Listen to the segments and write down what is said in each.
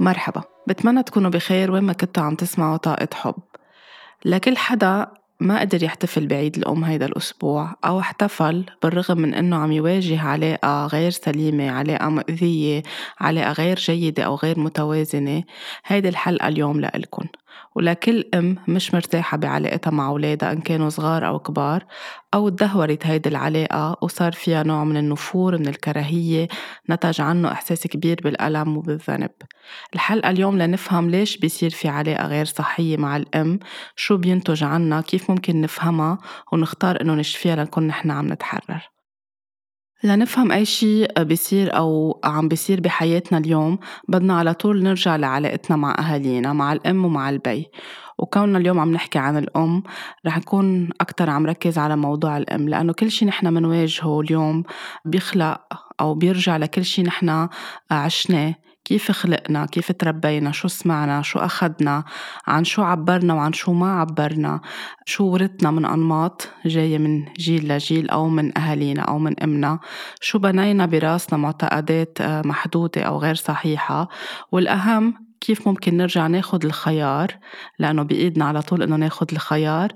مرحبا بتمنى تكونوا بخير وين ما كنتوا عم تسمعوا طاقة حب. لكل حدا ما قدر يحتفل بعيد الأم هيدا الأسبوع أو احتفل بالرغم من إنه عم يواجه علاقة غير سليمة علاقة مؤذية علاقة غير جيدة أو غير متوازنة. هيدي الحلقة اليوم لإلكن. ولكل أم مش مرتاحة بعلاقتها مع أولادها إن كانوا صغار أو كبار أو تدهورت هيدي العلاقة وصار فيها نوع من النفور من الكراهية نتج عنه إحساس كبير بالألم وبالذنب. الحلقة اليوم لنفهم ليش بيصير في علاقة غير صحية مع الأم شو بينتج عنا كيف ممكن نفهمها ونختار إنه نشفيها لنكون نحن عم نتحرر. لنفهم أي شيء بيصير أو عم بيصير بحياتنا اليوم بدنا على طول نرجع لعلاقتنا مع أهالينا مع الأم ومع البي. وكوننا اليوم عم نحكي عن الأم رح نكون أكتر عم ركز على موضوع الأم لأنه كل شيء نحن منواجهه اليوم بيخلق أو بيرجع لكل شيء نحن عشناه. كيف خلقنا كيف تربينا شو سمعنا شو أخدنا عن شو عبرنا وعن شو ما عبرنا شو ورثنا من أنماط جاية من جيل لجيل أو من أهالينا أو من أمنا شو بنينا براسنا معتقدات آه، محدودة أو غير صحيحة والأهم كيف ممكن نرجع ناخد الخيار لأنه بإيدنا على طول إنه ناخد الخيار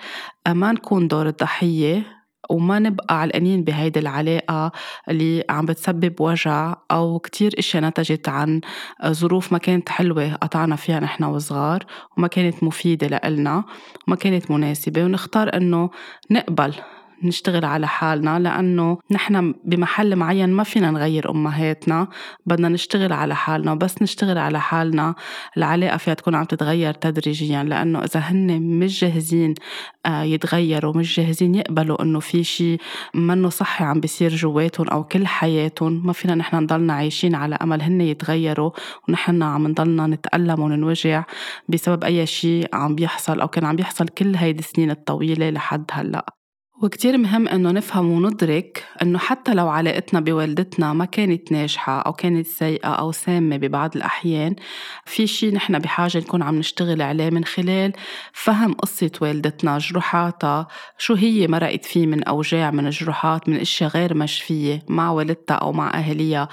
ما نكون دور الضحية وما نبقى علقانين بهيدي العلاقة اللي عم بتسبب وجع أو كتير إشياء نتجت عن ظروف ما كانت حلوة قطعنا فيها نحن وصغار وما كانت مفيدة لإلنا وما كانت مناسبة ونختار إنه نقبل نشتغل على حالنا لأنه نحن بمحل معين ما فينا نغير أمهاتنا بدنا نشتغل على حالنا وبس نشتغل على حالنا العلاقة فيها تكون عم تتغير تدريجيا لأنه إذا هن مش جاهزين آه، يتغيروا مش جاهزين يقبلوا إنه في شيء منه صحي عم بيصير جواتهم أو كل حياتهم ما فينا نحن نضلنا عايشين على أمل هن يتغيروا ونحن عم نضلنا نتألم وننوجع بسبب أي شيء عم بيحصل أو كان عم بيحصل كل هيدي السنين الطويلة لحد هلأ. وكتير مهم إنه نفهم وندرك إنه حتى لو علاقتنا بوالدتنا ما كانت ناجحة أو كانت سيئة أو سامة ببعض الأحيان في شي نحن بحاجة نكون عم نشتغل عليه من خلال فهم قصة والدتنا جروحاتها شو هي مرقت فيه من أوجاع من جروحات من أشياء غير مشفية مع والدتها أو مع أهليها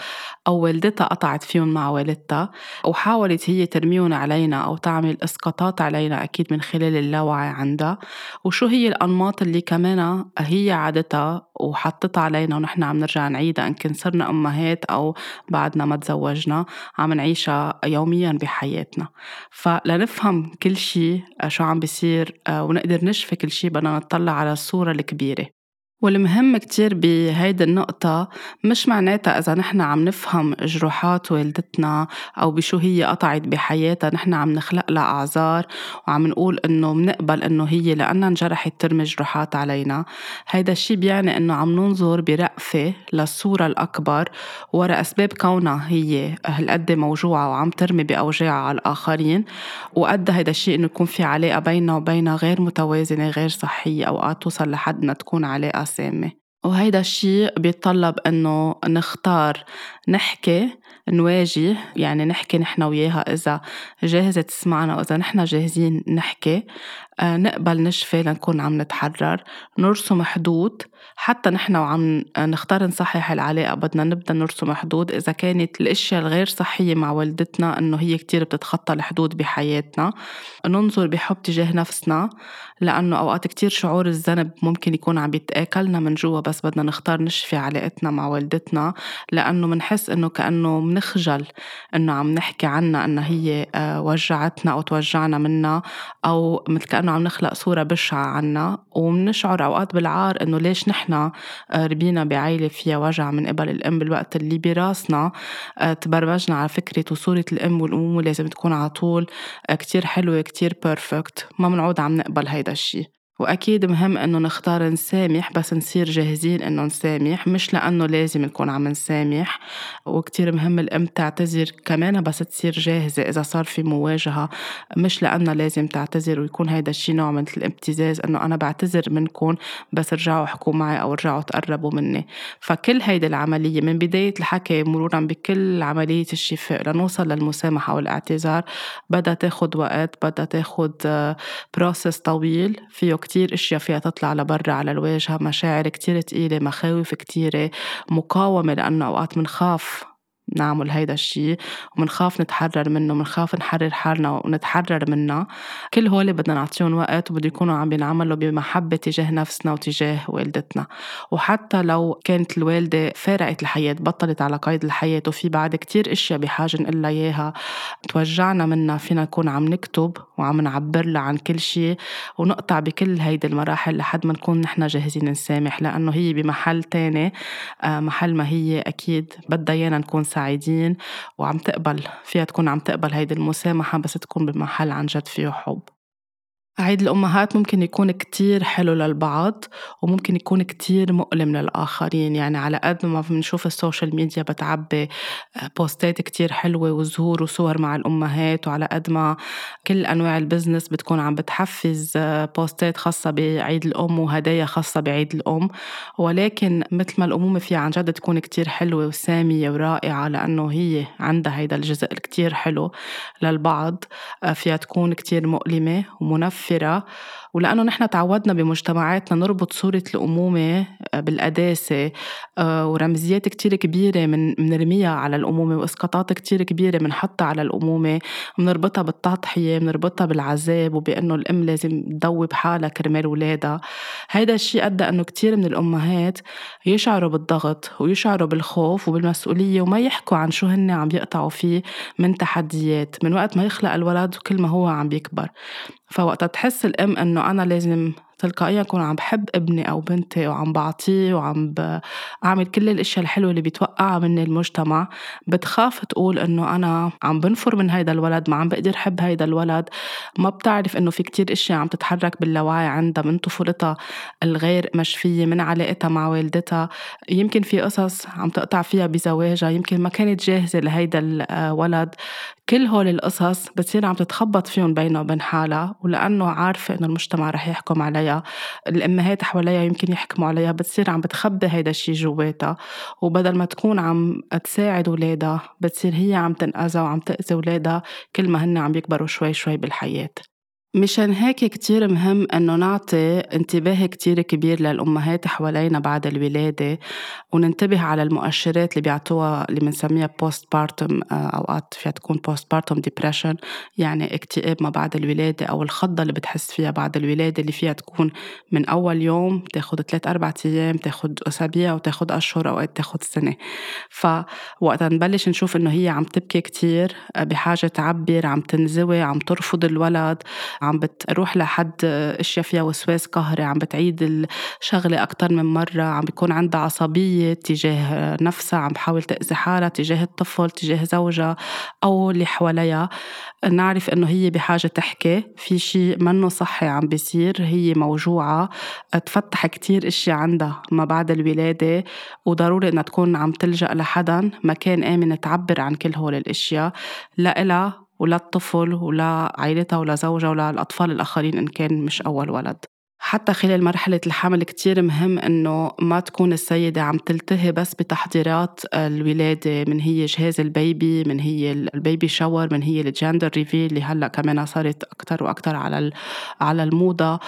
أو والدتها قطعت فيهم مع والدتها وحاولت هي ترميهم علينا أو تعمل إسقاطات علينا أكيد من خلال اللاوعي عندها. وشو هي الأنماط اللي كمان هي عادتها وحطتها علينا ونحن عم نرجع نعيدها إن كن صرنا أمهات أو بعدنا ما تزوجنا عم نعيشها يوميا بحياتنا. فلنفهم كل شيء شو عم بيصير آه، ونقدر نشفي كل شيء بدنا نطلع على الصورة الكبيرة. والمهم كتير بهيدي النقطة مش معناتها إذا نحن عم نفهم جروحات والدتنا أو بشو هي قطعت بحياتها نحن عم نخلق لها أعذار وعم نقول إنه منقبل إنه هي لأنها انجرحت ترمي جروحات علينا. هيدا الشي بيعني إنه عم ننظر برأفة للصورة الأكبر ورا أسباب كونها هي هالقد موجوعة وعم ترمي بأوجاعها على الآخرين وقد هيدا الشي إنه يكون في علاقة بيننا وبينها غير متوازنة غير صحية أوقات توصل لحد إنها تكون علاقة سامة وهيدا الشيء بيتطلب إنه نختار نحكي نواجه يعني نحكي نحن وياها إذا جاهزة تسمعنا وإذا نحن جاهزين نحكي آه، نقبل نشفي لنكون عم نتحرر نرسم حدود حتى نحن وعم نختار نصحح العلاقة بدنا نبدأ نرسم حدود إذا كانت الأشياء الغير صحية مع والدتنا إنه هي كتير بتتخطى الحدود بحياتنا ننظر بحب تجاه نفسنا لأنه أوقات كتير شعور الذنب ممكن يكون عم بيتآكلنا من جوا بس بدنا نختار نشفي علاقتنا مع والدتنا لأنه منحس إنه كأنه منخجل إنه عم نحكي عنها إنها هي آه، وجعتنا أو توجعنا منها أو مثل كأنه عم نخلق صورة بشعة عنا. ومنشعر أوقات بالعار إنه ليش نحن آه، ربينا بعائلة فيها وجع من قبل الأم بالوقت اللي براسنا. آه، تبرمجنا على فكرة وصورة الأم والأمومة لازم تكون على طول كتير حلوة كتير بيرفكت ما منعود عم نقبل هيدا الشي. وأكيد مهم إنه نختار نسامح بس نصير جاهزين إنه نسامح مش لأنه لازم نكون عم نسامح. وكتير مهم الأم تعتذر كمان بس تصير جاهزة إذا صار في مواجهة. مش لأنها لازم تعتذر ويكون هيدا الشي نوع من الابتزاز إنه أنا بعتذر منكم بس رجعوا احكوا معي أو رجعوا تقربوا مني. فكل هيدي العملية من بداية الحكي مرورا بكل عملية الشفاء لنوصل للمسامحة والاعتذار بدها تاخد وقت بدها تاخد بروسس طويل فيه كتير أشياء فيها تطلع لبرا على الواجهة مشاعر كتير تقيلة مخاوف كتيرة مقاومة لأنه أوقات منخاف. نعمل هيدا الشيء ومنخاف نتحرر منه منخاف نحرر حالنا ونتحرر منه كل هول بدنا نعطيهم وقت وبده يكونوا عم بينعملوا بمحبة تجاه نفسنا وتجاه والدتنا. وحتى لو كانت الوالدة فارقت الحياة بطلت على قيد الحياة وفي بعد كتير أشياء بحاجة نقول لها إياها توجعنا منها فينا نكون عم نكتب وعم نعبر لها عن كل شيء ونقطع بكل هيدي المراحل لحد ما نكون نحن جاهزين نسامح. لأنه هي بمحل تاني آه، محل ما هي أكيد بدها إيانا نكون سعيدين وعم تقبل فيها تكون عم تقبل هيدي المسامحة بس تكون بمحل عن جد فيه حب. عيد الأمهات ممكن يكون كتير حلو للبعض وممكن يكون كتير مؤلم للآخرين. يعني على قد ما بنشوف ال social media بتعبي آه، بوستات كتير حلوة وزهور وصور مع الأمهات وعلى قد ما كل أنواع ال business بتكون عم بتحفز آه، بوستات خاصة بعيد الأم وهدايا خاصة بعيد الأم. ولكن مثل ما الأمومة فيها عن جد تكون كتير حلوة وسامية ورائعة لأنه هي عندها هيدا الجزء الكتير حلو للبعض آه، فيها تكون كتير مؤلمة ومنفرة موفرة ولأنه نحن تعودنا بمجتمعاتنا نربط صورة الأمومة آه، بالقداسة آه، ورمزيات كتير كبيرة من منرميها على الأمومة وإسقاطات كتير كبيرة منحطها على الأمومة منربطها بالتضحية منربطها بالعذاب وبأنه الأم لازم تدوب حالها كرمال ولادها. هيدا الشيء أدى أنه كتير من الأمهات يشعروا بالضغط ويشعروا بالخوف وبالمسؤولية وما يحكوا عن شو هن عم يقطعوا فيه من تحديات من وقت ما يخلق الولد وكل ما هو عم بيكبر. فوقتها تحس الأم إنه أنا لازم تلقائيا أكون عم بحب ابني أو بنتي وعم بعطيه وعم بعمل كل الأشياء الحلوة اللي بيتوقعها مني المجتمع. بتخاف تقول إنه أنا عم بنفر من هيدا الولد ما عم بقدر حب هيدا الولد. ما بتعرف إنه في كتير أشياء عم تتحرك باللاوعي عندها من طفولتها الغير مشفية من علاقتها مع والدتها. يمكن في قصص عم تقطع فيها بزواجها يمكن ما كانت جاهزة لهيدا الولد كل هول القصص بتصير عم تتخبط فيهم بينها وبين حالها ولأنه عارفة إنه المجتمع رح يحكم عليها. الأمهات حواليها يمكن يحكموا عليها بتصير عم بتخبي هيدا الشي جواتها. وبدل ما تكون عم تساعد ولادها بتصير هي عم تنأذى وعم تأذي ولادها كل ما هن عم يكبروا شوي شوي بالحياة. مشان هيك كتير مهم إنه نعطي انتباه كتير كبير للأمهات حوالينا بعد الولادة وننتبه على المؤشرات اللي بيعطوها اللي بنسميها postpartum أوقات فيها تكون postpartum depression يعني اكتئاب ما بعد الولادة أو الخضة اللي بتحس فيها بعد الولادة اللي فيها تكون من أول يوم تاخد ثلاث أربع أيام تاخد أسابيع وتاخد أشهر أوقات تاخد سنة. فوقتها نبلش نشوف إنه هي عم تبكي كتير بحاجة تعبر عم تنزوي عم ترفض الولد عم بتروح لحد اشياء فيها وسواس قهري عم بتعيد الشغلة أكثر من مرة عم بيكون عندها عصبية تجاه نفسها عم بحاول تأذي حالها تجاه الطفل تجاه زوجها أو اللي حواليها. نعرف إنه هي بحاجة تحكي في شيء منه صحي عم بيصير هي موجوعة. تفتح كتير إشياء عندها ما بعد الولادة وضروري إنها تكون عم تلجأ لحدا مكان امن تعبر عن كل هول الإشياء. لإلها وللطفل ولعائلتها ولزوجها وللأطفال الآخرين إن كان مش أول ولد. حتى خلال مرحلة الحمل كتير مهم إنه ما تكون السيدة عم تلتهي بس بتحضيرات الولادة من هي جهاز ال baby من هي ال baby shower من هي ال gender reveal اللي هلأ كمان صارت أكتر وأكتر على على الموضة.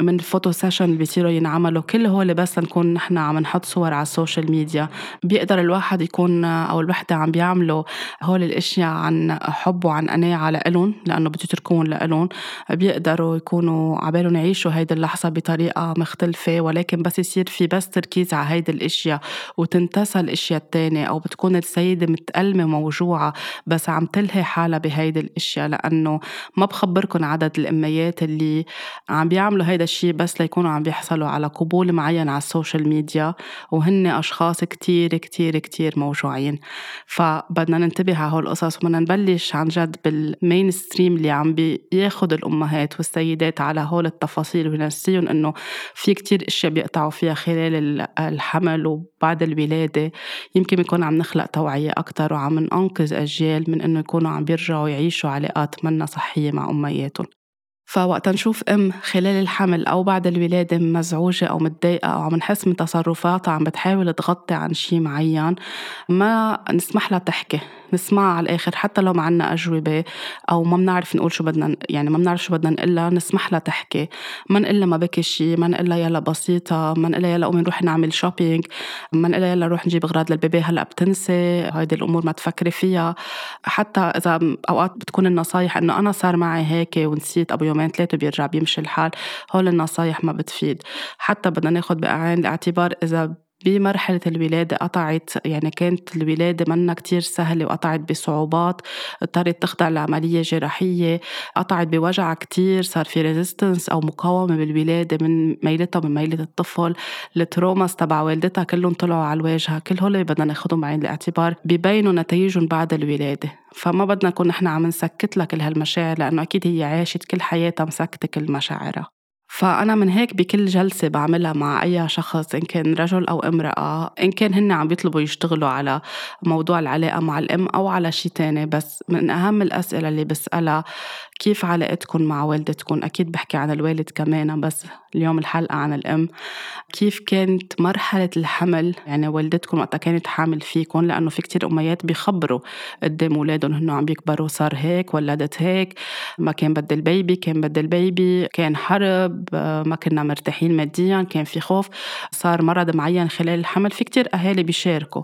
من ال photo session اللي بيصيروا ينعملوا كل هول بس لنكون نحن عم نحط صور على ال social media بيقدر الواحد يكون أو الوحدة عم بيعملوا هول الأشياء عن حب وعن قناعة لإلهم لأنه بده يتركون لإلهم. بيقدروا يكونوا عبالهم يعيشوا هيدي اللحظة بطريقة مختلفة ولكن بس يصير في بس تركيز على هيدي الأشياء وتنتسى الأشياء التانية أو بتكون السيدة متألمة موجوعة بس عم تلهي حالها بهيدي الأشياء. لأنه ما بخبركن عدد الأميات اللي عم بيعملوا هيدا الشيء بس ليكونوا عم بيحصلوا على قبول معين على ال social media وهن أشخاص كتير كتير كتير موجوعين. فبدنا ننتبه على هول القصص وبدنا نبلش عن جد بال mainstream اللي عم بياخد الأمهات والسيدات على هول التفاصيل وينسيهم بيهم إنه في كتير أشياء بيقطعوا فيها خلال الحمل وبعد الولادة. يمكن بنكون عم نخلق توعية أكثر وعم ننقذ أجيال من إنه يكونوا عم بيرجعوا يعيشوا علاقات منا صحية مع أمياتهم. فوقت نشوف أم خلال الحمل أو بعد الولادة مزعوجة أو متضايقة أو عم نحس من تصرفاتها عم بتحاول تغطي عن شيء معين ما نسمح لها تحكي. نسمعها على الآخر حتى لو ما عنا أجوبة أو ما بنعرف نقول شو بدنا يعني ما بنعرف شو بدنا نقلها نسمح لها تحكي. ما نقلها ما بكي شيء ما نقلها يلا بسيطة ما نقلها يلا قومي نروح نعمل شوبينج ما نقلها يلا نروح نجيب أغراض للبيبي هلأ بتنسي هيدي الأمور ما تفكري فيها. حتى إذا أوقات بتكون النصايح إنه أنا صار معي هيك ونسيت أبو يومين ثلاثة بيرجع بيمشي الحال هول النصايح ما بتفيد. حتى بدنا ناخد بعين الاعتبار إذا بمرحلة الولادة قطعت يعني كانت الولادة منا كتير سهلة وقطعت بصعوبات اضطرت تخضع لعملية جراحية قطعت بوجع كتير صار في resistance أو مقاومة بالولادة من ميلتها من ميلة الطفل. ال traumas تبع والدتها كلهم طلعوا على الواجهة. كل هول بدنا ناخدهم بعين الاعتبار ببينوا نتائجهم بعد الولادة. فما بدنا نكون نحن عم نسكت لها كل هالمشاعر لأنه أكيد هي عاشت كل حياتها مسكتة كل مشاعرها. فأنا من هيك بكل جلسة بعملها مع أي شخص إن كان رجل أو امرأة إن كان هن عم بيطلبوا يشتغلوا على موضوع العلاقة مع الأم أو على شي تاني. بس من أهم الأسئلة اللي بسألها كيف علاقتكم مع والدتكم أكيد بحكي عن الوالد كمان بس اليوم الحلقة عن الأم. كيف كانت مرحلة الحمل؟ يعني والدتكم وقتها كانت حامل فيكم لأنه في كتير أميات بيخبروا قدام أولادهم هنو عم بيكبروا صار هيك ولدت هيك. ما كان بدي ال baby كان بدي ال baby كان حرب ما كنا مرتاحين ماديا كان في خوف. صار مرض معين خلال الحمل. في كتير أهالي بيشاركوا.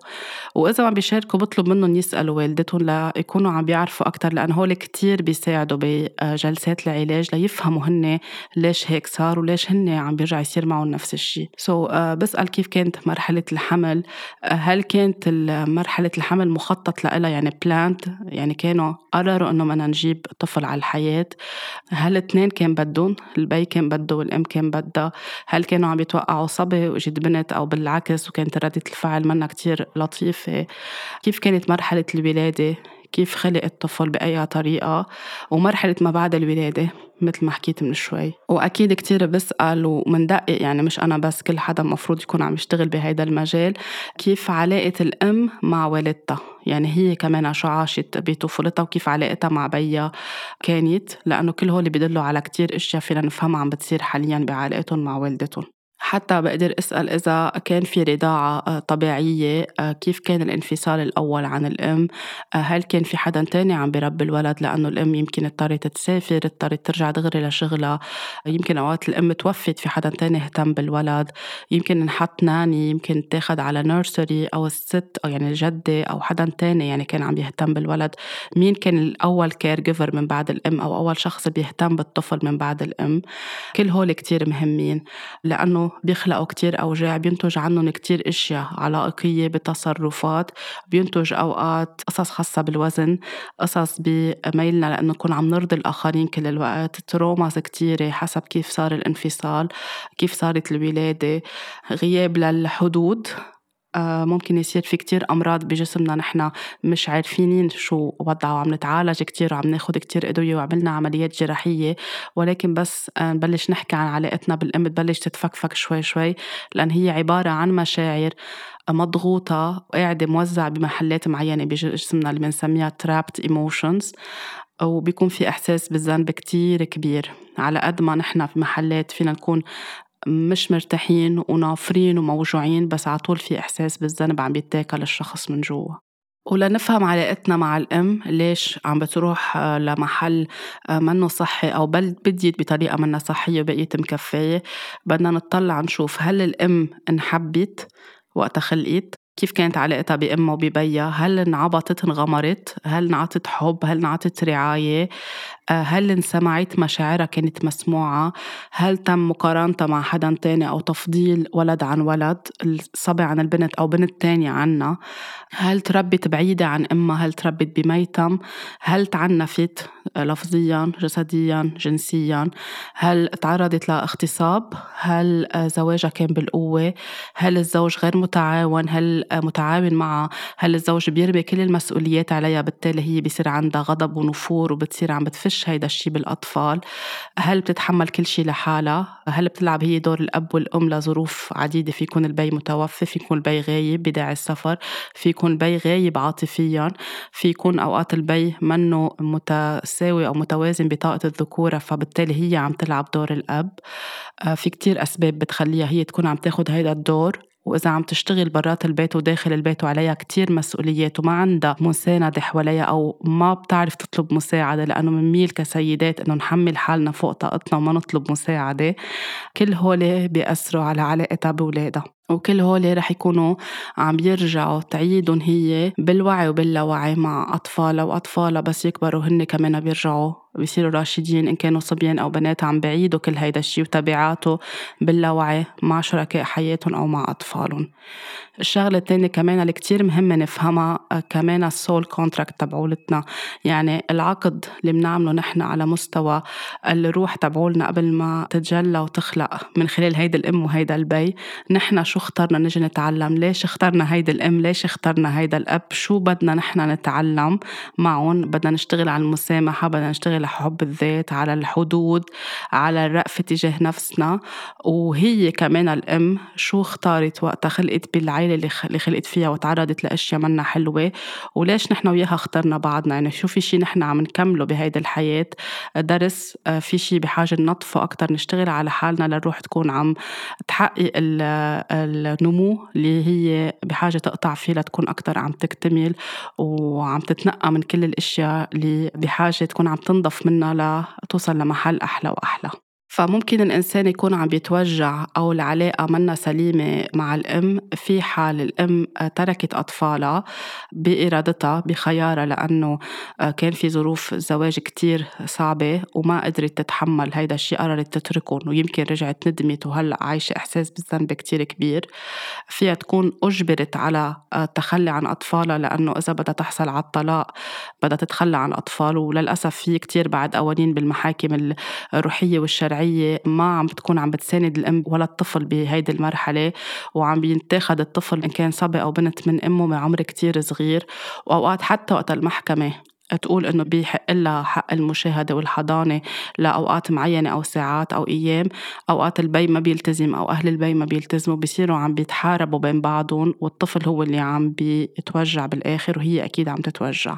وإذا ما بيشاركوا بطلب منهم يسألوا والدتهم ليكونوا عم بيعرفوا أكتر لأنه هول كتير بيساعدوا بجلسات العلاج ليفهموا هن ليش هيك صار وليش هن عم بيرجع يصير معهم نفس الشيء. so so, uh, بسأل كيف كانت مرحلة الحمل. uh, هل كانت مرحلة الحمل مخطط لها يعني planned يعني كانوا قرروا إنه بدنا نجيب طفل على الحياة. هل الاثنين كان بدهم؟ البي كان بده والأم كان بدها. هل كانوا عم يتوقعوا صبي واجت بنت أو بالعكس وكانت ردة الفعل منا كتير لطيفة؟ كيف كانت مرحلة الولادة؟ كيف خلق الطفل بأي طريقة ومرحلة ما بعد الولادة مثل ما حكيت من شوي. وأكيد كتير بسأل ومندقق يعني مش أنا بس كل حدا مفروض يكون عم يشتغل بهيدا المجال كيف علاقة الأم مع والدتها؟ يعني هي كمان شو عاشت بطفولتها وكيف علاقتها مع بيها كانت؟ لأنه كل هول بيدلوا على كتير أشياء فينا نفهمها عم بتصير حاليا بعلاقتهم مع والدتهم. حتى بقدر أسأل إذا كان في رضاعة آه، طبيعية آه، كيف كان الانفصال الأول عن الأم؟ آه، هل كان في حدا تاني عم بربي الولد؟ لأنه الأم يمكن اضطرت تسافر اضطرت ترجع دغري لشغلها. يمكن أوقات الأم توفت في حدا تاني اهتم بالولد. يمكن نحط ناني يمكن تاخد على نيرسري أو الست أو يعني الجدة أو حدا تاني يعني كان عم يهتم بالولد. مين كان الأول caregiver من بعد الأم أو أول شخص بيهتم بالطفل من بعد الأم؟ كل هول كتير مهمين. لأنه بيخلقوا كتير أوجاع بينتج عنهم كتير أشياء علائقية بتصرفات بينتج أوقات قصص خاصة بالوزن قصص بميلنا لأنه نكون عم نرضي الآخرين كل الوقت traumas كتيرة حسب كيف صار الانفصال كيف صارت الولادة غياب للحدود. ممكن يصير في كتير أمراض بجسمنا. نحن مش عارفين شو وضعها وعم نتعالج كتير وعم ناخد كتير أدوية وعملنا عمليات جراحية. ولكن بس آه، نبلش نحكي عن علاقتنا بالأم تبلش تتفكفك شوي شوي لأن هي عبارة عن مشاعر مضغوطة وقاعدة موزعة بمحلات معينة بجسمنا اللي بنسميها trapped emotions. وبيكون في إحساس بالذنب كتير كبير. على قد ما نحن في محلات فينا نكون مش مرتاحين ونافرين وموجوعين بس على طول في إحساس بالذنب عم بيتاكل الشخص من جوا. ولنفهم علاقتنا مع الأم ليش عم بتروح آه، لمحل آه، منه صحي أو بل بديت بطريقة منها صحية وبقيت مكفاية بدنا نطلع نشوف هل الأم انحبت وقتها خلقت؟ كيف كانت علاقتها بأمها وببيها؟ هل انعبطت انغمرت؟ هل انعطت حب؟ هل انعطت رعاية؟ هل انسمعت مشاعرها كانت مسموعة؟ هل تم مقارنتها مع حدا تاني أو تفضيل ولد عن ولد الصبي عن البنت أو بنت تانية عنا؟ هل تربت بعيدة عن أمها؟ هل تربت بميتم؟ هل تعنفت لفظيا جسديا جنسيا؟ هل تعرضت لاغتصاب؟ هل زواجها كان بالقوة؟ هل الزوج غير متعاون؟ هل متعاون معها هل الزوج بيرمي كل المسؤوليات عليها بالتالي هي بيصير عندها غضب ونفور وبتصير عم بتفش هيدا الشيء بالأطفال؟ هل بتتحمل كل شيء لحالها؟ هل بتلعب هي دور الأب والأم لظروف عديدة؟ في يكون البي متوفي في يكون البي غايب بداعي السفر في يكون البي غايب عاطفيا في يكون أوقات البي منه متساوي أو متوازن بطاقة الذكورة فبالتالي هي عم تلعب دور الأب. آه، في كتير أسباب بتخليها هي تكون عم تاخد هيدا الدور. وإذا عم تشتغل برات البيت وداخل البيت وعليها كتير مسؤوليات وما عندها مساندة حواليها أو ما بتعرف تطلب مساعدة لأنه منميل كسيدات إنه نحمل حالنا فوق طاقتنا وما نطلب مساعدة كل هول بيأثروا على علاقتها بولادها وكل هول رح يكونوا عم يرجعوا تعيدهم هي بالوعي وباللاوعي مع أطفالها وأطفالها بس يكبروا هن كمان بيرجعوا بيصيروا راشدين إن كانوا صبيان أو بنات عم بعيدوا كل هيدا الشيء وتبعاته باللاوعي مع شركاء حياتهم أو مع أطفالهم. الشغلة الثانية كمان اللي كتير مهمة نفهمها كمان السول كونتراكت تبعولتنا. يعني العقد اللي بنعمله نحن على مستوى الروح تبعولنا قبل ما تتجلى وتخلق من خلال هيدا الأم وهيدا البي نحن شو اخترنا نجي نتعلم؟ ليش اخترنا هيدا الأم؟ ليش اخترنا هيدا الأب؟ شو بدنا نحن نتعلم معهم؟ بدنا نشتغل على المسامحة بدنا نشتغل على حب الذات على الحدود على الرأفة تجاه نفسنا. وهي كمان الأم شو اختارت وقتها؟ خلقت بالعائلة اللي خلقت فيها وتعرضت لأشياء منا حلوة. وليش نحن وياها اخترنا بعضنا؟ يعني شو في شي نحن عم نكمله بهيدي الحياة؟ درس آه، في شي بحاجة ننظفه أكتر نشتغل على حالنا للروح تكون عم تحقق النمو اللي هي بحاجة تقطع فيه لتكون أكتر عم تكتمل. وعم تتنقى من كل الأشياء اللي بحاجة تكون عم تنضف منها لتوصل لمحل أحلى وأحلى. فممكن الإنسان يكون عم بيتوجع أو العلاقة منا سليمة مع الأم في حال الأم تركت أطفالها بإرادتها بخيارها لأنه كان في ظروف زواج كتير صعبة وما قدرت تتحمل هيدا الشيء قررت تتركهم ويمكن رجعت ندمت وهلأ عايشة إحساس بالذنب كتير كبير. فيها تكون أجبرت على التخلي عن أطفالها لأنه إذا بدها تحصل على الطلاق بدها تتخلى عن أطفال وللأسف في كتير بعد قوانين بالمحاكم الروحية والشرعية الشرعية ما عم بتكون عم بتساند الأم ولا الطفل بهيدي المرحلة وعم بينتاخد الطفل إن كان صبي أو بنت من أمه من عمر كتير صغير. وأوقات حتى وقت المحكمة تقول إنه بيحق لها حق المشاهدة والحضانة لأوقات معينة أو ساعات أو أيام. أوقات البي ما بيلتزم أو أهل البي ما بيلتزموا بيصيروا عم بيتحاربوا بين بعضهم والطفل هو اللي عم بيتوجع بالآخر وهي أكيد عم تتوجع.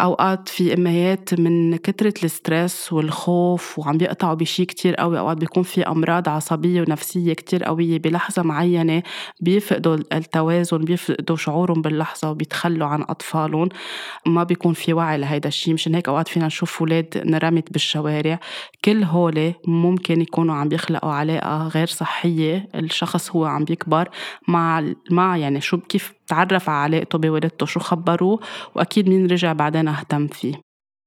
أوقات في أمهات من كترة ال stress والخوف وعم بيقطعوا بشي كتير قوي أوقات بيكون في أمراض عصبية ونفسية كتير قوية بلحظة معينة بيفقدوا التوازن بيفقدوا شعورهم باللحظة وبيتخلوا عن أطفالهم. ما بيكون في وعي لهيدا الشي. مشان هيك أوقات فينا نشوف أولاد نرمت بالشوارع. كل هول ممكن يكونوا عم بيخلقوا علاقة غير صحية. الشخص هو عم بيكبر مع مع يعني شو كيف تعرف على علاقته بوالدته شو خبروه وأكيد مين رجع بعدين أهتم فيه.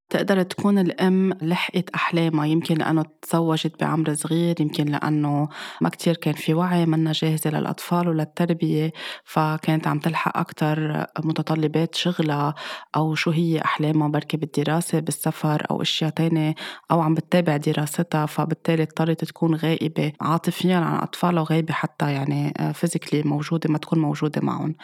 تقدر تكون الأم لحقت أحلامها. يمكن لأنه تزوجت بعمر صغير يمكن لأنه ما كتير كان في وعي منا جاهزة للأطفال وللتربية فكانت عم تلحق أكتر متطلبات شغلها أو شو هي أحلامها بركي بالدراسة بالسفر أو أشياء تانية أو عم بتتابع دراستها فبالتالي اضطرت تكون غائبة عاطفيا عن أطفالها وغايبة حتى يعني فيزيكلي موجودة ما تكون موجودة معهم.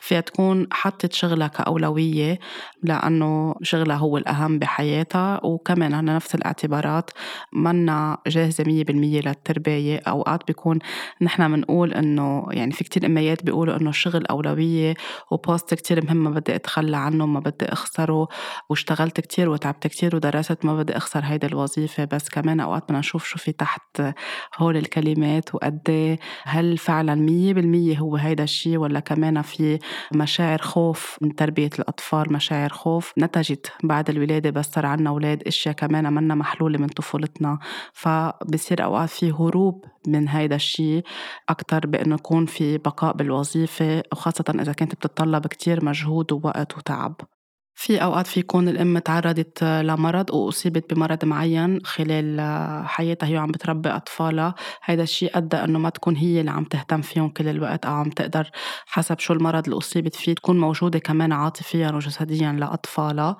فيها تكون حطت شغلها كأولوية لأنه شغلها هو الأهم بحياتها وكمان على نفس الاعتبارات. منا جاهزة مية بالمية للتربية. أوقات بيكون نحن بنقول إنه يعني في كتير أميات بيقولوا إنه الشغل أولوية وبوست كتير مهم ما بدي أتخلى عنه ما بدي أخسره واشتغلت كتير وتعبت كتير ودرست ما بدي أخسر هيدي الوظيفة. بس كمان أوقات بدنا نشوف شو في تحت هول الكلمات وقد إيه هل فعلا مية بالمية هو هيدا الشيء ولا كمان في مشاعر خوف من تربية الأطفال مشاعر خوف نتجت بعد الولادة. صار عنا أولاد أشياء كمان منا محلولة من طفولتنا. فبصير أوقات في هروب من هيدا الشيء أكتر بأنه يكون في بقاء بالوظيفة وخاصة إذا كانت بتتطلب كتير مجهود ووقت وتعب. في أوقات في يكون الأم تعرضت لمرض وأصيبت بمرض معين خلال حياتها هي عم بتربي أطفالها. هيدا الشيء أدى أنه ما تكون هي اللي عم تهتم فيهم كل الوقت أو عم تقدر حسب شو المرض اللي أصيبت فيه تكون موجودة كمان عاطفيا وجسديا لأطفالها.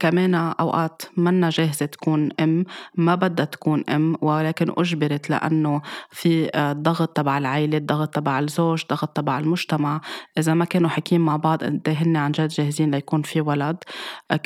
كمان أوقات منا جاهزة تكون أم ما بدها تكون أم ولكن أجبرت لأنه في ضغط تبع العائلة ضغط تبع الزوج ضغط تبع المجتمع. إذا ما كانوا حكيم مع بعض قد إيه هن عن جد جاهزين ليكون في ولد.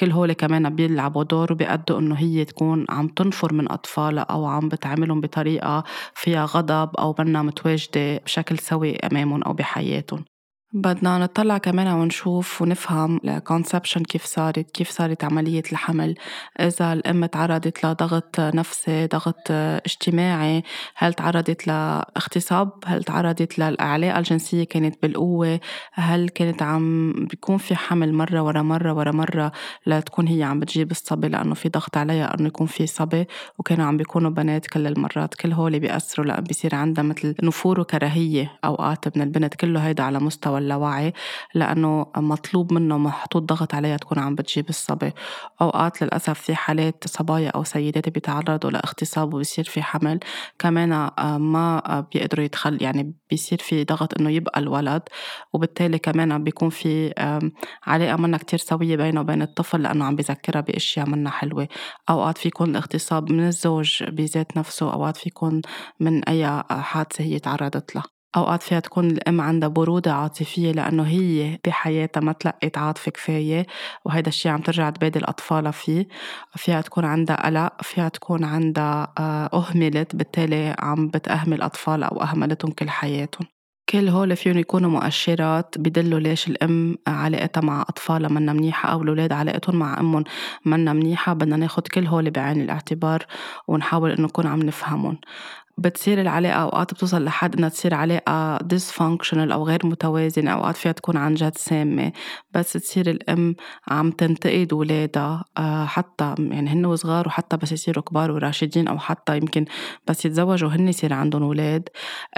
كل هول كمان بيلعبوا دور وبيأدوا إنه هي تكون عم تنفر من أطفالها أو عم بتعاملهم بطريقة فيها غضب أو منا متواجدة بشكل سوي أمامهم أو بحياتهم. بدنا نطلع كمان ونشوف ونفهم الكونسبشن كيف صارت كيف صارت عملية الحمل إذا الأم تعرضت لضغط نفسي ضغط اجتماعي هل تعرضت لاغتصاب هل تعرضت للعلاقة الجنسية كانت بالقوة هل كانت عم بيكون في حمل مرة ورا مرة ورا مرة لتكون هي عم بتجيب الصبي لأنه في ضغط عليها إنه يكون في صبي وكانوا عم بيكونوا بنات كل المرات كل هول بيأثروا لأن بيصير عندها مثل نفور وكراهية أوقات من البنت كله هيدا على مستوى اللاوعي لأنه مطلوب منه محطوط ضغط عليها تكون عم بتجيب الصبي. أوقات للأسف في حالات صبايا أو سيدات بيتعرضوا لاغتصاب وبصير في حمل. كمان آه، ما بيقدروا يتخل يعني بيصير في ضغط إنه يبقى الولد وبالتالي كمان بيكون في علاقة منا كتير سوية بينه وبين الطفل لأنه عم بذكرها بأشياء منا حلوة. أوقات في يكون الاغتصاب من الزوج بذات نفسه أوقات في يكون من أي حادثة هي تعرضت لها. أوقات فيها تكون الأم عندها برودة عاطفية لأنه هي بحياتها ما تلقت عاطفة كفاية وهيدا الشي عم ترجع تبادل أطفالها فيه. فيها تكون عندها قلق فيها تكون عندها آه، أهملت بالتالي عم بتأهمل أطفالها أو أهملتهم كل حياتهم. كل هول فيهم يكونوا مؤشرات بدلوا ليش الأم علاقتها مع أطفالها منا منيحة أو الأولاد علاقتهم مع أمهم منا منيحة. بدنا ناخد كل هول بعين الاعتبار ونحاول إنه نكون عم نفهمهم. بتصير العلاقة أوقات بتوصل لحد إنها تصير علاقة dysfunctional أو غير متوازنة أوقات فيها تكون عن جد سامة بس تصير الأم عم تنتقد ولادها آه، حتى يعني هن وصغار وحتى بس يصيروا كبار وراشدين أو حتى يمكن بس يتزوجوا هن يصير عندهم أولاد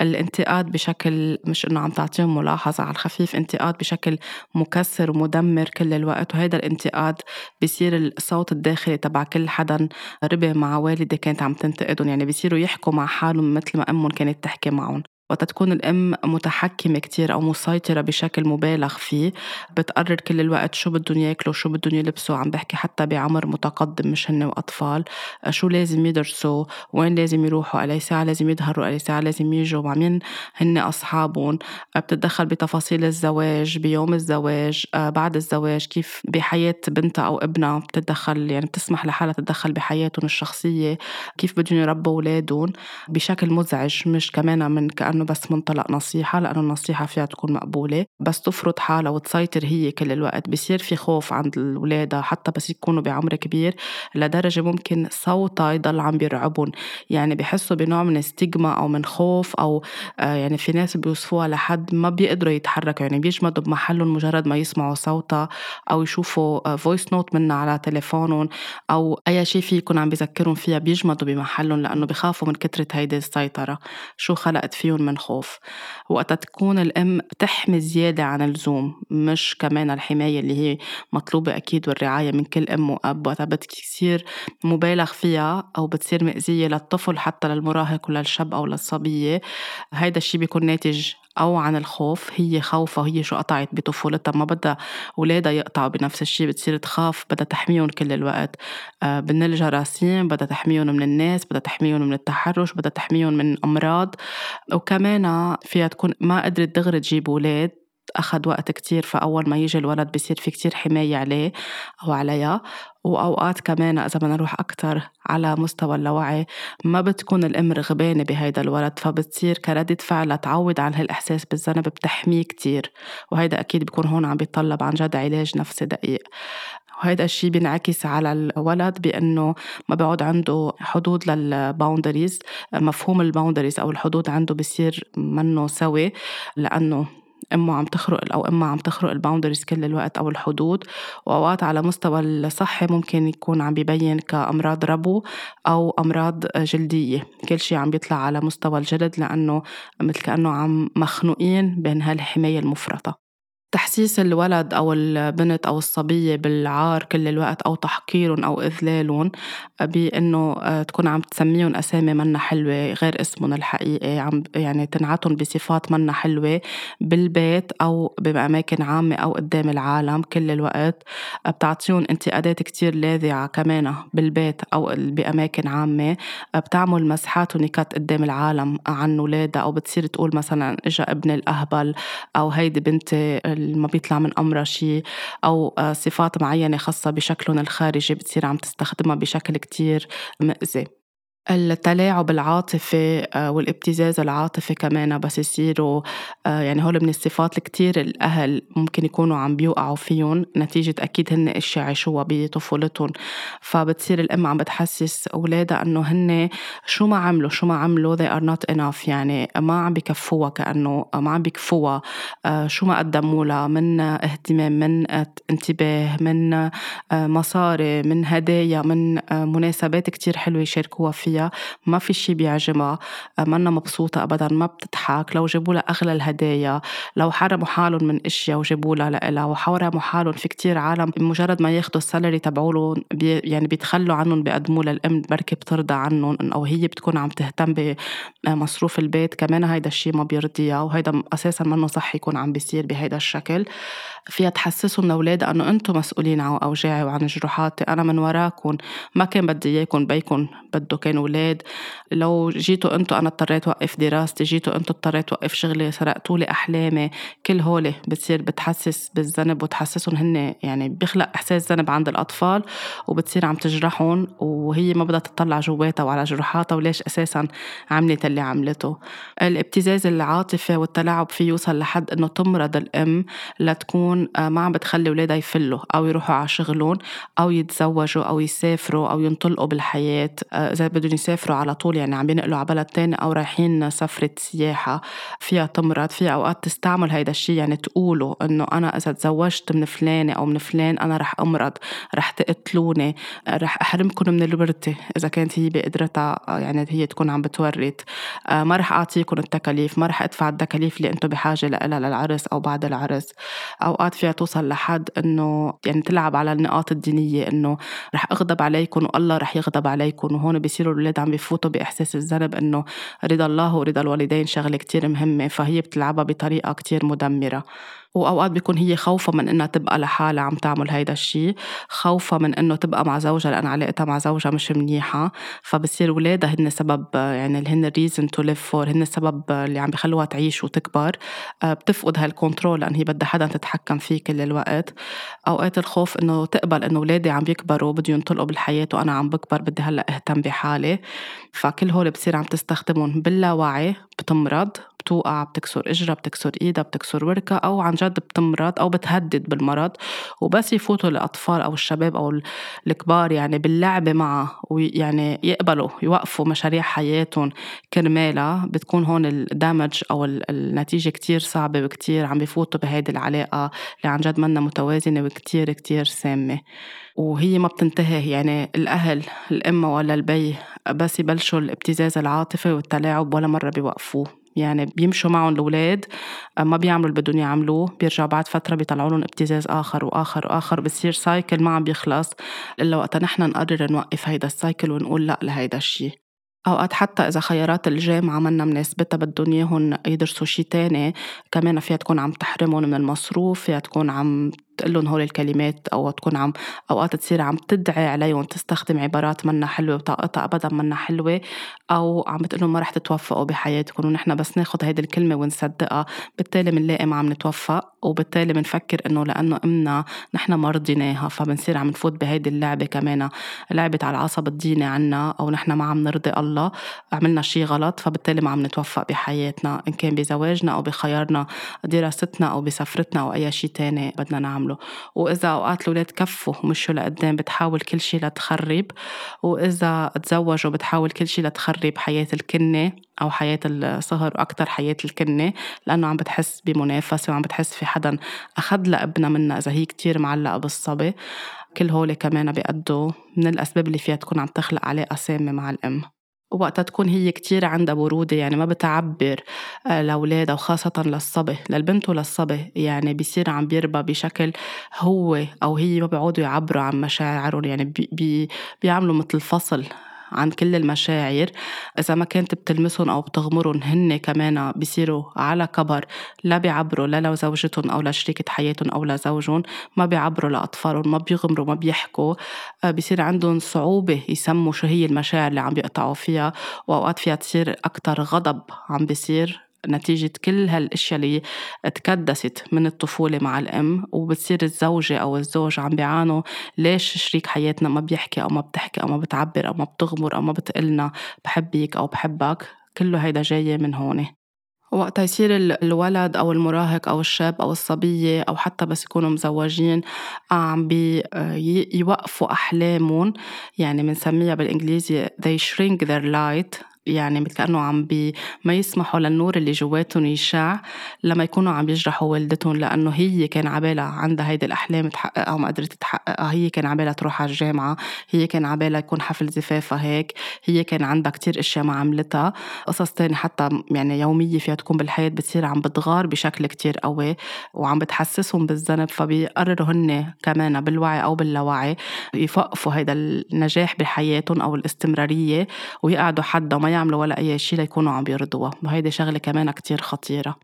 الانتقاد بشكل مش إنه عم تعطيهم ملاحظة على الخفيف انتقاد بشكل مكسر ومدمر كل الوقت وهيدا الانتقاد بيصير الصوت الداخلي تبع كل حدا ربي مع والدة كانت عم تنتقدهم يعني بيصيروا يحكوا مع حالهم مثل ما أمهم كانت تحكي معهم. وقت تكون الأم متحكمة كتير أو مسيطرة بشكل مبالغ فيه. بتقرر كل الوقت شو بدهم ياكلوا شو بدهم يلبسوا. عم بحكي حتى بعمر متقدم مش هن وأطفال. شو لازم يدرسوا؟ وين لازم يروحوا؟ على ساعة لازم يظهروا على ساعة لازم يجوا؟ مع مين هن أصحابهم؟ بتتدخل بتفاصيل الزواج بيوم الزواج بعد الزواج كيف بحياة بنتها أو ابنها بتتدخل؟ يعني بتسمح لحالها تتدخل بحياتهم الشخصية. كيف بدهم يربوا أولادهم؟ بشكل مزعج مش كمان من كأنه انه بس منطلق نصيحة لأنه النصيحة فيها تكون مقبولة. بس تفرض حالها وتسيطر هي كل الوقت. بصير في خوف عند الولاد حتى بس يكونوا بعمر كبير لدرجة ممكن صوتها يضل عم بيرعبهم. يعني بحسوا بنوع من stigma أو من خوف أو آه، يعني في ناس بيوصفوها لحد ما بيقدروا يتحركوا. يعني بيجمدوا بمحلهم مجرد ما يسمعوا صوتها أو يشوفوا voice آه، note منها على تليفونهم أو أي شيء في يكون عم بيذكرهم فيها بيجمدوا بمحلهم لأنه بخافوا من كثره هيدي السيطرة. شو خلقت فيهم من خوف. وقت تكون الأم بتحمي زيادة عن اللزوم مش كمان الحماية اللي هي مطلوبة أكيد والرعاية من كل أم وأب. وقت بتصير مبالغ فيها أو بتصير مأذية للطفل حتى للمراهق وللشاب أو للصبية. هيدا الشي بيكون ناتج أو عن الخوف هي خوفة هي شو قطعت بطفولتها. ما بدها أولادها يقطعوا بنفس الشيء بتصير تخاف بدها تحميهم كل الوقت. آه، من الجراثيم بدها تحميهم من الناس بدها تحميهم من التحرش بدها تحميهم من أمراض. وكمان فيها تكون ما قدرت دغري تجيب أولاد. أخذ وقت كتير فأول ما يجي الولد بصير في كتير حماية عليه أو عليها وأوقات كمان إذا بدنا نروح أكتر على مستوى اللاوعي ما بتكون الأم رغبانة بهيدا الولد فبتصير كردة فعل تعود عن هالإحساس بالذنب بتحميه كتير. وهيدا أكيد بيكون هون عم بيطلب عن جد علاج نفسي دقيق. وهيدا الشيء بينعكس على الولد بأنه ما بيعود عنده حدود لل boundaries مفهوم ال boundaries أو الحدود عنده بصير منه سوي لأنه امه عم تخرق أو امها عم تخرق ال boundaries كل الوقت أو الحدود. وأوقات على مستوى الصحي ممكن يكون عم ببين كأمراض ربو أو أمراض جلدية. كل شيء عم بيطلع على مستوى الجلد لأنه مثل كأنه عم مخنوقين بين هالحماية المفرطة. تحسيس الولد أو البنت أو الصبية بالعار كل الوقت أو تحقيرهم أو إذلالهم بأنه آه، تكون عم تسميهم أسامي منا حلوة غير اسمهم الحقيقي عم يعني تنعتهم بصفات منا حلوة بالبيت أو بأماكن عامة أو قدام العالم كل الوقت. بتعطيهم انتقادات كتير لاذعة كمان بالبيت أو بأماكن عامة. بتعمل مسحات ونكات قدام العالم عن ولادها أو بتصير تقول مثلا إجا ابن الأهبل أو هيدي بنتي ما بيطلع من أمرها شيء أو آه، صفات معينة خاصة بشكلهم الخارجي بتصير عم تستخدمها بشكل كتير مأذي. التلاعب العاطفي آه، والابتزاز العاطفي كمان بس يصيروا آه، يعني هول من الصفات الكتير الأهل ممكن يكونوا عم بيوقعوا فيهم نتيجة أكيد هن أشياء عاشوها بطفولتهم. فبتصير الأم عم بتحسس أولادها إنه هن شو ما عملوا شو ما عملوا they are not enough يعني ما عم بكفوها كأنه ما عم بكفوها آه، شو ما قدموا لها من اهتمام من انتباه من مصاري من هدايا من مناسبات كتير حلوة يشاركوها فيها. فيها ما في شي بيعجبها. منا مبسوطة أبدا ما بتضحك. لو جابوا لها أغلى الهدايا لو حرموا حالهم من أشياء وجابوا لها لإلها وحرموا حالهم في كتير عالم بمجرد ما ياخدوا السالري تبعولهم بي يعني بيتخلوا عنهم بيقدموا للأم بركي بترضى عنهم أو هي بتكون عم تهتم بمصروف البيت. كمان هيدا الشي ما بيرضيها وهيدا أساسا منه صح يكون عم بيصير بهيدا الشكل. فيها تحسسهم لأولادها إنه أنتم مسؤولين عن أوجاعي وعن جروحاتي. أنا من وراكم. ما كان بدي إياكم بيكم بده كانوا أولاد لو جيتوا أنتوا أنا اضطريت وقف دراستي. جيتوا أنتوا اضطريت وقف شغلي. سرقتوا لي أحلامي. كل هولي بتصير بتحسس بالذنب وتحسسهم هن يعني بيخلق إحساس ذنب عند الأطفال وبتصير عم تجرحهم وهي ما بدها تطلع جواتها وعلى جروحاتها وليش أساسا عملت اللي عملته. الابتزاز العاطفي والتلاعب فيه يوصل لحد إنه تمرض الأم لتكون آه، ما عم بتخلي أولادها يفلوا أو يروحوا على شغلهم أو يتزوجوا أو يسافروا أو ينطلقوا بالحياة. آه، إذا بدهم يسافروا على طول يعني عم ينقلوا على بلد تاني أو رايحين سفرة سياحة فيها تمرض فيها أوقات تستعمل هيدا الشيء يعني تقولوا إنه أنا إذا تزوجت من فلانة أو من فلان أنا رح أمرض رح تقتلوني رح أحرمكم من الورثة إذا كانت هي بقدرتها يعني هي تكون عم بتورث آه، ما رح أعطيكم التكاليف ما رح أدفع التكاليف اللي أنتم بحاجة لها للعرس أو بعد العرس. أوقات فيها توصل لحد إنه يعني تلعب على النقاط الدينية إنه رح أغضب عليكم والله رح يغضب عليكم وهون بيصيروا الأولاد عم بفوتوا بإحساس الذنب إنه رضا الله ورضا الوالدين شغلة كتير مهمة فهي بتلعبها بطريقة كتير مدمرة. وأوقات بيكون هي خوفة من إنها تبقى لحالها عم تعمل هيدا الشيء خوفة من إنه تبقى مع زوجها لأن علاقتها مع زوجها مش منيحة. فبصير ولادها هن سبب يعني اللي هن reason to live for هن السبب اللي عم بخلوها تعيش وتكبر. آه، بتفقد هالكنترول لأن هي بدها حدا تتحكم فيه كل الوقت. أوقات الخوف إنه تقبل إنه ولادي عم يكبروا بدهم ينطلقوا بالحياة وأنا عم بكبر بدي هلأ أهتم بحالي. فكل هول بصير عم تستخدمهم باللاوعي بتمرض. بتوقع بتكسر إجرها بتكسر إيدها بتكسر وركة أو عن جد بتمرض أو بتهدد بالمرض وبس يفوتوا الأطفال أو الشباب أو الكبار يعني باللعبة معها ويعني يقبلوا يوقفوا مشاريع حياتهم كرمالها بتكون هون الدامج أو النتيجة كتير صعبة وكتير عم بفوتوا بهيدي العلاقة اللي عن جد منا متوازنة وكتير كتير سامة. وهي ما بتنتهي يعني الأهل الأم ولا البي بس يبلشوا الابتزاز العاطفي والتلاعب ولا مرة بيوقفوه. يعني بيمشوا معهم الأولاد ما بيعملوا اللي بدهم يعملوه بيرجعوا بعد فترة بيطلعوا لهم ابتزاز آخر وآخر وآخر بصير cycle ما عم بيخلص. إلا وقتا نحن نقرر نوقف هيدا ال cycle ونقول لأ لهيدا الشيء أوقات حتى إذا خيارات الجامعة منا مناسبتها بدهم إياهم يدرسوا شي تاني كمان فيها تكون عم تحرمهم من المصروف فيها تكون عم تقول لهم هول الكلمات أو تكون عم أوقات تصير عم تدعي عليهم تستخدم عبارات منا حلوة وطاقتها أبدا منا حلوة أو عم بتقول لهم ما رح تتوفقوا بحياتكم ونحن بس ناخذ هيدي الكلمة ونصدقها بالتالي بنلاقي ما عم نتوفق وبالتالي بنفكر إنه لأنه أمنا نحن ما رضيناها فبنصير عم نفوت بهيدي اللعبة كمان لعبة على العصب الديني عنا أو نحن ما عم نرضي الله عملنا شيء غلط فبالتالي ما عم نتوفق بحياتنا إن كان بزواجنا أو بخيارنا دراستنا أو بسفرتنا أو أي شيء تاني بدنا نعمله. بتعمله. وإذا أوقات الأولاد كفوا ومشوا لقدام بتحاول كل شي لتخرب. وإذا تزوجوا بتحاول كل شي لتخرب حياة الكنة أو حياة الصهر وأكتر حياة الكنة لأنه عم بتحس بمنافسة وعم بتحس في حدا أخذ لابنها منها إذا هي كتير معلقة بالصبي. كل هول كمان بيأدوا من الأسباب اللي فيها تكون عم تخلق علاقة سامة مع الأم. وقتها تكون هي كتير عندها برودة يعني ما بتعبر آه، لأولادها وخاصة للصبي للبنت وللصبي. يعني بيصير عم بيربى بشكل هو أو هي ما بيعودوا يعبروا عن مشاعرهم يعني بي بي بيعملوا مثل فصل عن كل المشاعر. إذا ما كانت بتلمسهم أو بتغمرهم هن كمان بيصيروا على كبر لا بيعبروا لا لزوجتهم أو لشريكة حياتهم أو لزوجهم ما بيعبروا لأطفالهم ما بيغمروا ما بيحكوا. آه، بيصير عندهم صعوبة يسموا شو هي المشاعر اللي عم بيقطعوا فيها وأوقات فيها تصير أكتر غضب عم بيصير. نتيجة كل هالأشياء اللي تكدست من الطفولة مع الأم وبتصير الزوجة أو الزوج عم بيعانوا ليش شريك حياتنا ما بيحكي أو ما بتحكي أو ما بتعبر أو ما بتغمر أو ما بتقلنا بحبك أو بحبك؟ كله هيدا جاي من هون. وقتها يصير الولد أو المراهق أو الشاب أو الصبية أو حتى بس يكونوا مزوجين عم بيوقفوا أحلامهم يعني بنسميها بالإنجليزي they shrink their light يعني مثل كأنه عم بي ما يسمحوا للنور اللي جواتهم يشع لما يكونوا عم يجرحوا والدتهم لأنه هي كان عبالها عندها هيدي الأحلام تحققها وما قدرت تحققها. هي كان عبالها تروح على الجامعة هي كان عبالها يكون حفل زفافها هيك هي كان عندها كتير أشياء ما عملتها. قصص تانية حتى يعني يومية فيها تكون بالحياة بتصير عم بتغار بشكل كتير قوي وعم بتحسسهم بالذنب فبيقرروا هن كمان بالوعي أو باللاوعي يوقفوا هيدا النجاح بحياتهم أو الاستمرارية ويقعدوا حدا وما يعملوا ولا أي شيء ليكونوا عم يرضوها وهيدي شغلة كمان كتير خطيرة.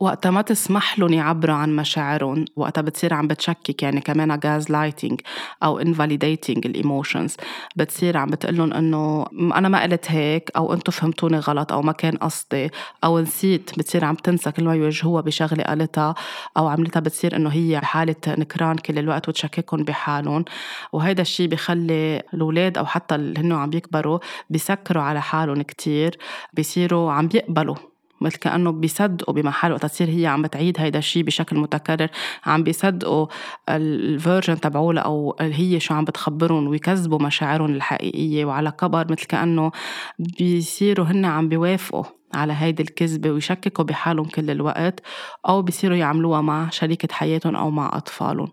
وقتها ما تسمح لهم يعبروا عن مشاعرهم وقتها بتصير عم بتشكك يعني كمان gaslighting أو invalidating ال emotions بتصير عم بتقول إنه أنا ما قلت هيك أو أنتم فهمتوني غلط أو ما كان قصدي أو نسيت بتصير عم تنسى كل ما يواجهوها بشغلة قالتها أو عملتها بتصير إنه هي بحاله نكران كل الوقت وتشككهم بحالهم. وهذا الشيء بخلي الأولاد أو حتى اللي هن عم يكبروا بيسكروا على حالهم كتير بيصيروا عم بيقبلوا مثل كأنه بيصدقوا بمحل وقت تصير هي عم بتعيد هيدا الشيء بشكل متكرر. عم بيصدقوا الفيرجن تبعولها أو هي شو عم بتخبرهم ويكذبوا مشاعرهم الحقيقية وعلى كبر مثل كأنه بيصيروا هن عم بيوافقوا. على هيدي الكذبة ويشككوا بحالهم كل الوقت أو بيصيروا يعملوها مع شريكة حياتهم أو مع أطفالهم.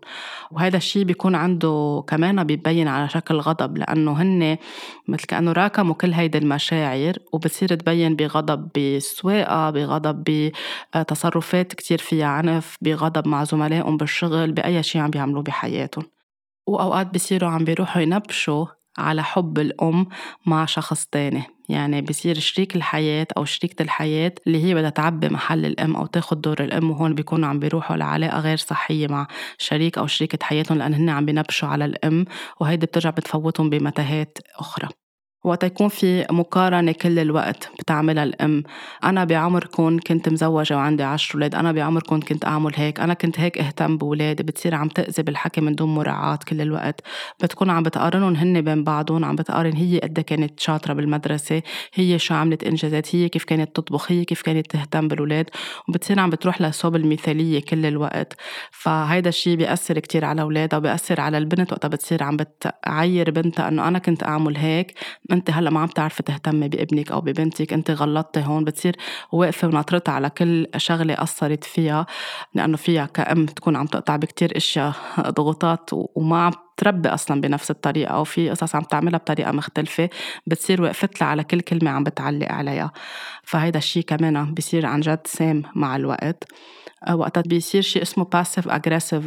وهذا الشيء بيكون عنده كمان بيبين على شكل غضب لأنه هن مثل كأنه راكموا كل هيدي المشاعر وبتصير تبين بغضب بالسواقة بغضب بتصرفات كتير فيها عنف بغضب مع زملائهم بالشغل بأي شيء عم بيعملوه بحياتهم. وأوقات بيصيروا عم بيروحوا ينبشوا على حب الأم مع شخص تاني. يعني بصير شريك الحياة أو شريكة الحياة اللي هي بدها تعبي محل الأم أو تاخد دور الأم وهون بيكونوا عم بيروحوا لعلاقة غير صحية مع شريك أو شريكة حياتهم لأن هن عم بينبشوا على الأم وهيدي بترجع بتفوتهم بمتاهات أخرى. وقت يكون في مقارنة كل الوقت بتعملها الأم. أنا بعمركم كنت مزوجة وعندي عشر أولاد أنا بعمركم كنت أعمل هيك. أنا كنت هيك أهتم بولادي بتصير عم تأذي بالحكي من دون مراعاة كل الوقت. بتكون عم بتقارنهم هن بين بعضهم عم بتقارن هي قد كانت شاطرة بالمدرسة هي شو عملت إنجازات هي كيف كانت تطبخ هي كيف كانت تهتم بالولاد وبتصير عم بتروح لصوب المثالية كل الوقت. فهيدا الشيء بيأثر كتير على أولادها وبيأثر على البنت وقتها بتصير عم بتعير بنتها إنه أنا كنت أعمل هيك. أنت هلأ ما عم تعرفي تهتمي بابنك أو ببنتك أنت غلطتي هون بتصير واقفة وناطرتها على كل شغلة قصرت فيها لأنه فيها كأم تكون عم تقطع بكتير أشياء ضغوطات وما عم تربي أصلا بنفس الطريقة أو في قصص عم تعملها بطريقة مختلفة بتصير وقفت لها على كل كلمة عم بتعلق عليها. فهيدا الشيء كمان بصير عن جد سام مع الوقت. وقتها بيصير شيء اسمه passive aggressive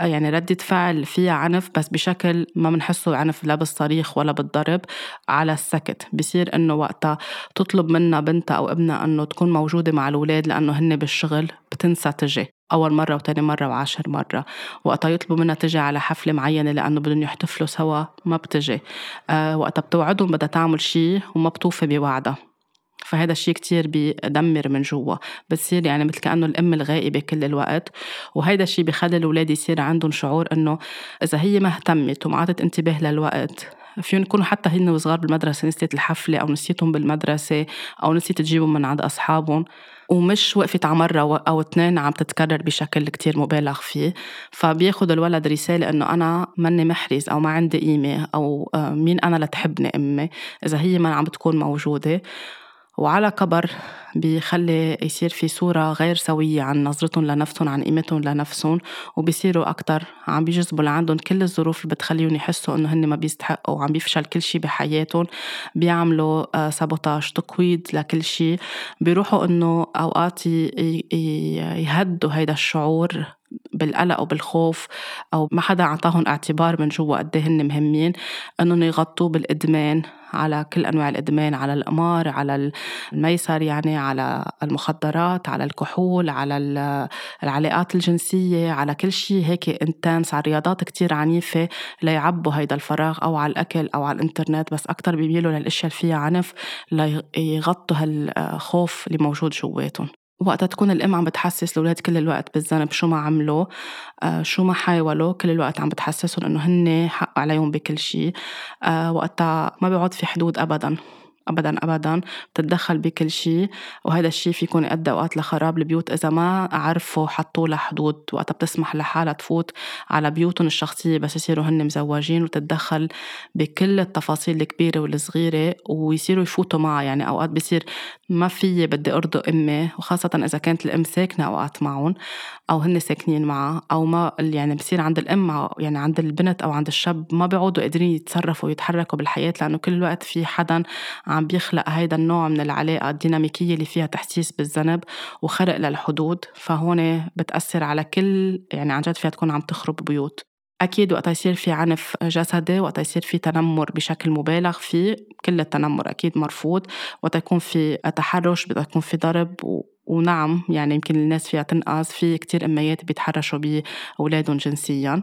يعني ردة فعل فيها عنف بس بشكل ما بنحسه عنف لا بالصريخ ولا بالضرب على السكت. بصير إنه وقتها تطلب منا بنتها أو ابنها إنه تكون موجودة مع الأولاد لأنه هن بالشغل بتنسى تجي. أول مرة وتاني مرة وعشر مرة. وقتها يطلبوا منها تجي على حفلة معينة لأنه بدهم يحتفلوا سوا ما بتجي. أه وقتها بتوعدهم بدها تعمل شيء وما بتوفي بوعدها. فهذا الشيء كتير بيدمر من جوا بتصير يعني مثل كأنه الأم الغائبة كل الوقت. وهيدا الشيء بخلي الأولاد يصير عندهم شعور إنه إذا هي ما اهتمت وما عطت انتباه للوقت فيهم يكونوا حتى هن وصغار بالمدرسة نسيت الحفلة أو نسيتهم بالمدرسة أو نسيت تجيبهم من عند أصحابهم. ومش وقفت على مرة أو اثنين عم تتكرر بشكل كتير مبالغ فيه. فبياخد الولد رسالة إنه أنا ماني محرز أو ما عندي قيمة أو آه، مين أنا لتحبني أمي؟ إذا هي ما عم بتكون موجودة. وعلى كبر بيخلي يصير في صورة غير سوية عن نظرتهم لنفسهم عن قيمتهم لنفسهم وبيصيروا أكتر. عم بيجذبوا لعندهم كل الظروف اللي بتخليهم يحسوا إنه هن ما بيستحقوا وعم بيفشل كل شيء بحياتهم. بيعملوا سابوتاج آه، تقويض لكل شيء بيروحوا إنه أوقات يهدوا هيدا الشعور بالقلق وبالخوف أو ما حدا أعطاهم اعتبار من جوا قد إيه هن مهمين. إنهم يغطوه بالإدمان. على كل أنواع الإدمان على القمار على الميسر يعني على المخدرات على الكحول على العلاقات الجنسية على كل شيء هيك انتنس على رياضات كتير عنيفة ليعبوا هيدا الفراغ أو على الأكل أو على الإنترنت بس أكثر بيميلوا للأشياء اللي فيها عنف ليغطوا هالخوف اللي موجود جواتهم. وقتها تكون الأم عم بتحسس الأولاد كل الوقت بالذنب شو ما عملوا آه شو ما حاولوا كل الوقت عم بتحسسهم إنه هن حق عليهم بكل شيء آه وقتها ما بيعود في حدود أبدا. ابدا ابدا بتتدخل بكل شيء وهذا الشيء في يكون يؤدي أوقات لخراب البيوت. إذا ما عرفوا حطوا لها حدود وقتها بتسمح لحالها تفوت على بيوتهم الشخصية بس يصيروا هن مزوجين وتتدخل بكل التفاصيل الكبيرة والصغيرة ويصيروا يفوتوا معها. يعني أوقات بصير ما في بدي ارضي أمي وخاصة إذا كانت الأم ساكنة أوقات معهم أو هن ساكنين معها أو ما يعني بصير عند الأم يعني عند البنت أو عند الشاب ما بيعودوا قادرين يتصرفوا ويتحركوا بالحياة لأنه كل الوقت في حدا بيخلق هيدا النوع من العلاقة الديناميكية اللي فيها تحسيس بالذنب وخرق للحدود فهون بتأثر على كل يعني عن جد فيها تكون عم تخرب بيوت. أكيد وقت يصير في عنف جسدي وقت يصير في تنمر بشكل مبالغ فيه كل التنمر أكيد مرفوض. وقت يكون في تحرش بدأ يكون في ضرب و... ونعم يعني يمكن الناس فيها تنقص في كتير أميات بيتحرشوا بأولادهم جنسياً.